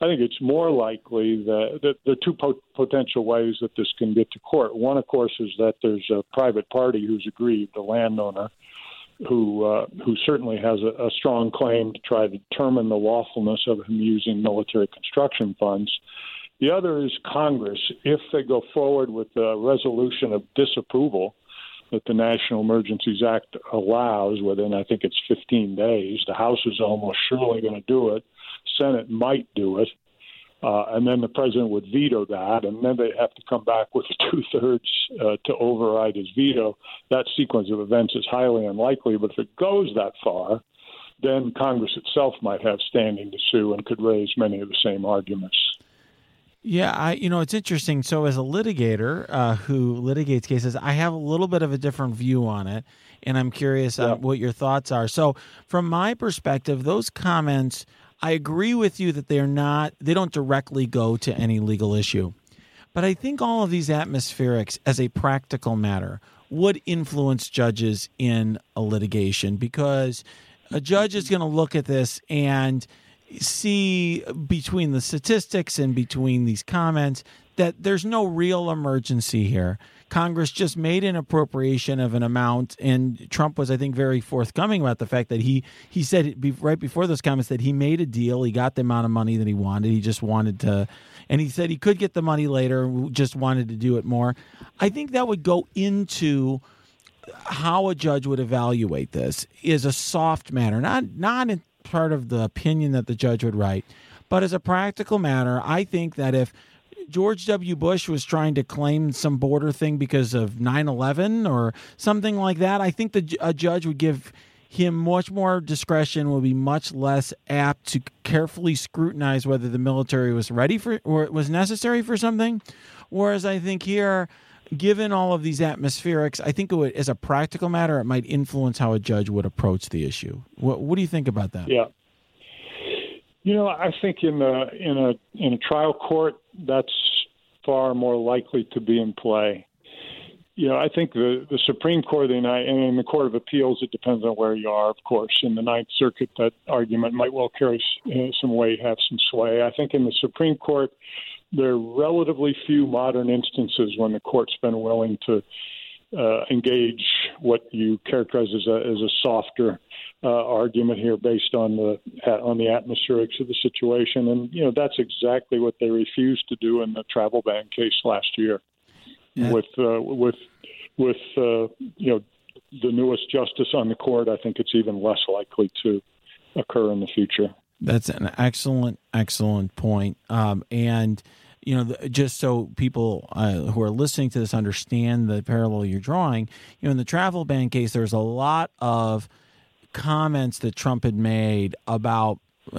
Speaker 4: I think it's more likely that, that are two po- potential ways that this can get to court. One, of course, is that there's a private party who's aggrieved, the landowner, who uh, who certainly has a, a strong claim to try to determine the lawfulness of him using military construction funds. The other is Congress. If they go forward with a resolution of disapproval that the National Emergencies Act allows within, I think it's 15 days, the House is almost surely going to do it. Senate might do it. Uh, and then the president would veto that, and then they have to come back with <laughs> two thirds uh, to override his veto. That sequence of events is highly unlikely, but if it goes that far, then Congress itself might have standing to sue and could raise many of the same arguments.
Speaker 2: Yeah, I you know it's interesting. So as a litigator uh, who litigates cases, I have a little bit of a different view on it, and I'm curious uh, what your thoughts are. So from my perspective, those comments I agree with you that they're not they don't directly go to any legal issue. But I think all of these atmospherics as a practical matter would influence judges in a litigation because a judge is going to look at this and see between the statistics and between these comments that there's no real emergency here. Congress just made an appropriation of an amount, and Trump was, I think, very forthcoming about the fact that he he said right before those comments that he made a deal, he got the amount of money that he wanted, he just wanted to, and he said he could get the money later, just wanted to do it more. I think that would go into how a judge would evaluate this is a soft matter, not not part of the opinion that the judge would write, but as a practical matter, I think that if George W. Bush was trying to claim some border thing because of 9 11 or something like that, I think the, a judge would give him much more discretion, will be much less apt to carefully scrutinize whether the military was ready for or was necessary for something. Whereas I think here, given all of these atmospherics, I think it would, as a practical matter, it might influence how a judge would approach the issue. What, what do you think about that?
Speaker 4: Yeah. You know, I think in a in a in a trial court, that's far more likely to be in play. You know, I think the the Supreme Court of the United and in the Court of Appeals, it depends on where you are, of course. In the Ninth Circuit, that argument might well carry uh, some weight, have some sway. I think in the Supreme Court, there are relatively few modern instances when the court's been willing to uh, engage what you characterize as a as a softer uh, argument here based on the on the atmospherics of the situation, and you know that's exactly what they refused to do in the travel ban case last year. Yeah. With uh, with with uh, you know the newest justice on the court, I think it's even less likely to occur in the future.
Speaker 2: That's an excellent, excellent point. Um, and you know, just so people uh, who are listening to this understand the parallel you're drawing, you know, in the travel ban case, there's a lot of comments that Trump had made about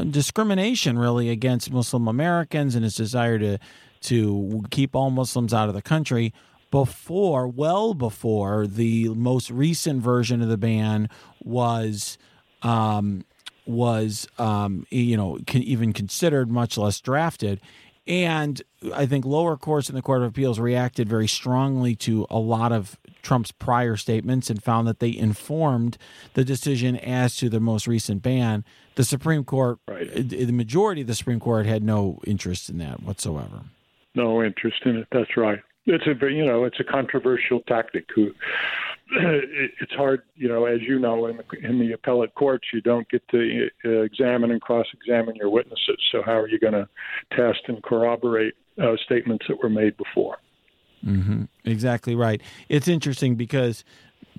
Speaker 2: discrimination really against Muslim Americans and his desire to to keep all Muslims out of the country before well before the most recent version of the ban was um, was um, you know even considered much less drafted and I think lower courts in the Court of Appeals reacted very strongly to a lot of Trump's prior statements and found that they informed the decision as to the most recent ban. The Supreme Court, right. the majority of the Supreme Court had no interest in that whatsoever.
Speaker 4: No interest in it. That's right. It's a you know it's a controversial tactic. <clears throat> it's hard, you know, as you know, in the, in the appellate courts, you don't get to uh, examine and cross-examine your witnesses. So how are you going to test and corroborate uh, statements that were made before?
Speaker 2: Mm-hmm. Exactly right. It's interesting because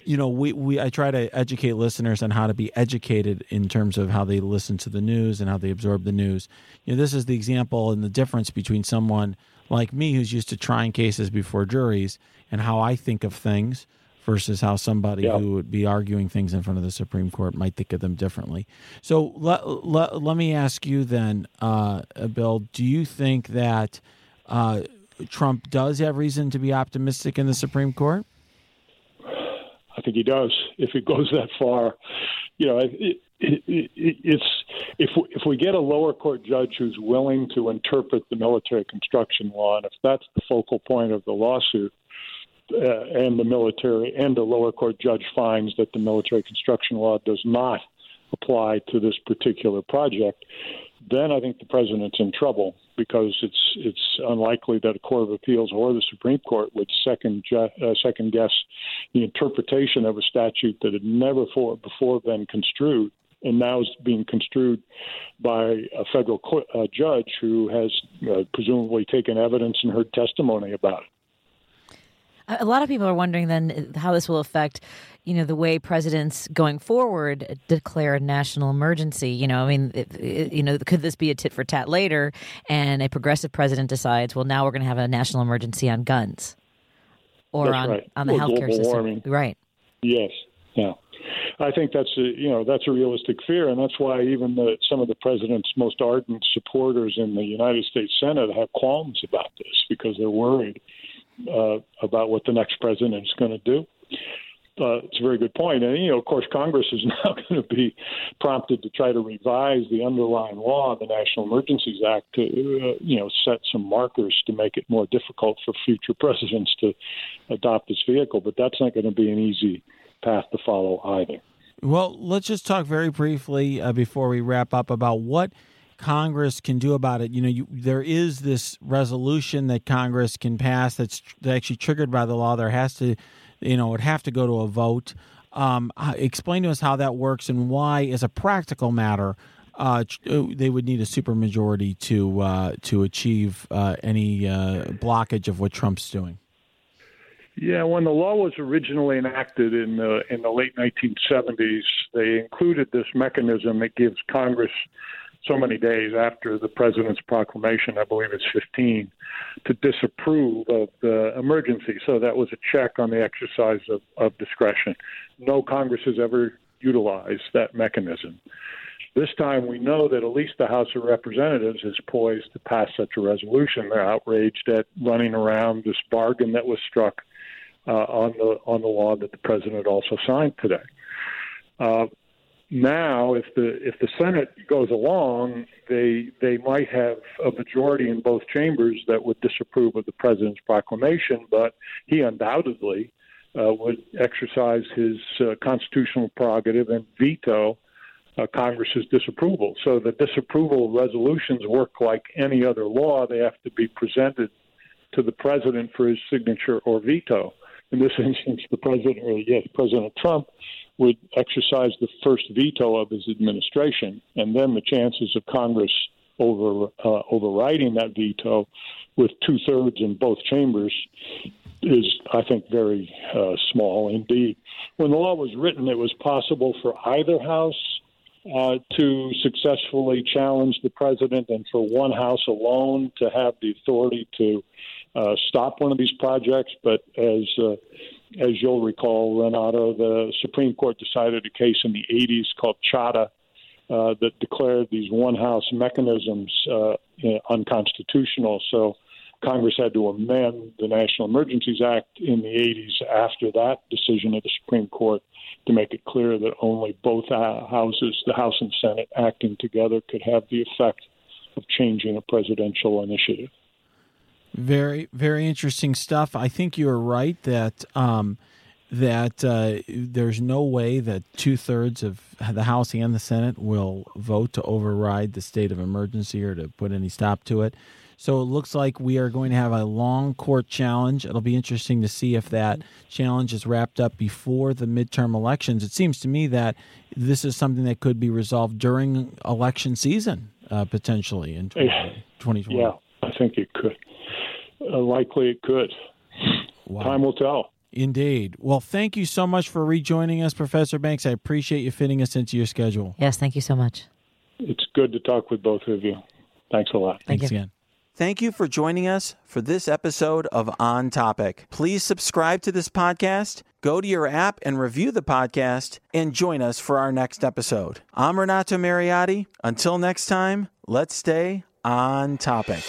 Speaker 2: you know we, we I try to educate listeners on how to be educated in terms of how they listen to the news and how they absorb the news. You know, this is the example and the difference between someone like me who's used to trying cases before juries and how I think of things versus how somebody yeah. who would be arguing things in front of the Supreme Court might think of them differently. So let, let, let me ask you then, uh, Bill, do you think that uh, Trump does have reason to be optimistic in the Supreme Court?
Speaker 4: I think he does. If it goes that far, you know, it, it, it, it's if we, if we get a lower court judge who's willing to interpret the military construction law, and if that's the focal point of the lawsuit, uh, and the military and the lower court judge finds that the military construction law does not apply to this particular project, then I think the president's in trouble because it's it's unlikely that a court of appeals or the Supreme Court would second uh, second guess the interpretation of a statute that had never for, before been construed and now is being construed by a federal court, uh, judge who has uh, presumably taken evidence and heard testimony about it.
Speaker 5: A lot of people are wondering then uh, how this will affect, you know, the way presidents going forward declare a national emergency. You know, I mean, it, it, you know, could this be a tit for tat later, and a progressive president decides, well, now we're going to have a national emergency on guns or
Speaker 4: That's
Speaker 5: on
Speaker 4: right.
Speaker 5: on the
Speaker 4: Or
Speaker 5: healthcare system,
Speaker 4: warming.
Speaker 5: right?
Speaker 4: Yes, yeah. I think that's a you know that's a realistic fear, and that's why even the, some of the president's most ardent supporters in the United States Senate have qualms about this because they're worried uh, about what the next president is going to do. Uh, it's a very good point. and you know, of course, Congress is <laughs> now going to be prompted to try to revise the underlying law, the National Emergencies Act, to uh, you know set some markers to make it more difficult for future <laughs> presidents to adopt this vehicle. But that's not going to be an easy path to follow either.
Speaker 2: Well, let's just talk very briefly uh, before we wrap up about what Congress can do about it. You know, you, there is this resolution that Congress can pass that's actually triggered by the law. There has to, you know, it have to go to a vote. Um, explain to us how that works and why, as a practical matter, uh, uh, they would need a supermajority to uh, to achieve uh, any uh, blockage of what Trump's doing.
Speaker 4: Yeah, when the law was originally enacted in the in the late 1970s, they included this mechanism that gives Congress so many days after the president's proclamation, I believe it's 15, to disapprove of the emergency. So that was a check on the exercise of, of discretion. No Congress has ever utilized that mechanism. This time, we know that at least the House of Representatives is poised to pass such a resolution. They're outraged at running around this bargain that was struck uh, on the on the law that the president also signed today. Uh, now, if the if the Senate goes along, they they might have a majority in both chambers that would disapprove of the president's proclamation, but he undoubtedly uh, would exercise his uh, constitutional prerogative and veto uh, Congress's disapproval. So the disapproval resolutions work like any other law; they have to be presented to the president for his signature or veto. In this instance, the president, or yes, President Trump, would exercise the first veto of his administration, and then the chances of Congress over uh, overriding that veto with two thirds in both chambers is, I think, very uh, small indeed. When the law was written, it was possible for either house uh, to successfully challenge the president, and for one house alone to have the authority to uh, stop one of these projects. But as uh, as you'll recall, Renato, the Supreme Court decided a case in the 80s called Chadha uh, that declared these one house mechanisms uh, unconstitutional. So Congress had to amend the National Emergencies Act in the 80s after that decision of the Supreme Court to make it clear that only both houses, the House and Senate, acting together could have the effect of changing a presidential initiative.
Speaker 2: Very, very interesting stuff. I think you're right that um, that uh, there's no way that two thirds of the House and the Senate will vote to override the state of emergency or to put any stop to it. So it looks like we are going to have a long court challenge. It'll be interesting to see if that challenge is wrapped up before the midterm elections. It seems to me that this is something that could be resolved during election season, uh, potentially in 2020.
Speaker 4: Yeah, I think it could. Uh, likely it could.
Speaker 2: Wow.
Speaker 4: Time will tell.
Speaker 2: Indeed. Well, thank you so much for rejoining us, Professor Banks. I appreciate you fitting us into your schedule.
Speaker 5: Yes, thank you so much.
Speaker 4: It's good to talk with both of you. Thanks a lot.
Speaker 5: Thank
Speaker 2: Thanks
Speaker 5: you.
Speaker 2: again. Thank you for joining us for this episode of On Topic. Please subscribe to this podcast, go to your app and review the podcast, and join us for our next episode. I'm Renato Mariotti. Until next time, let's stay on topic.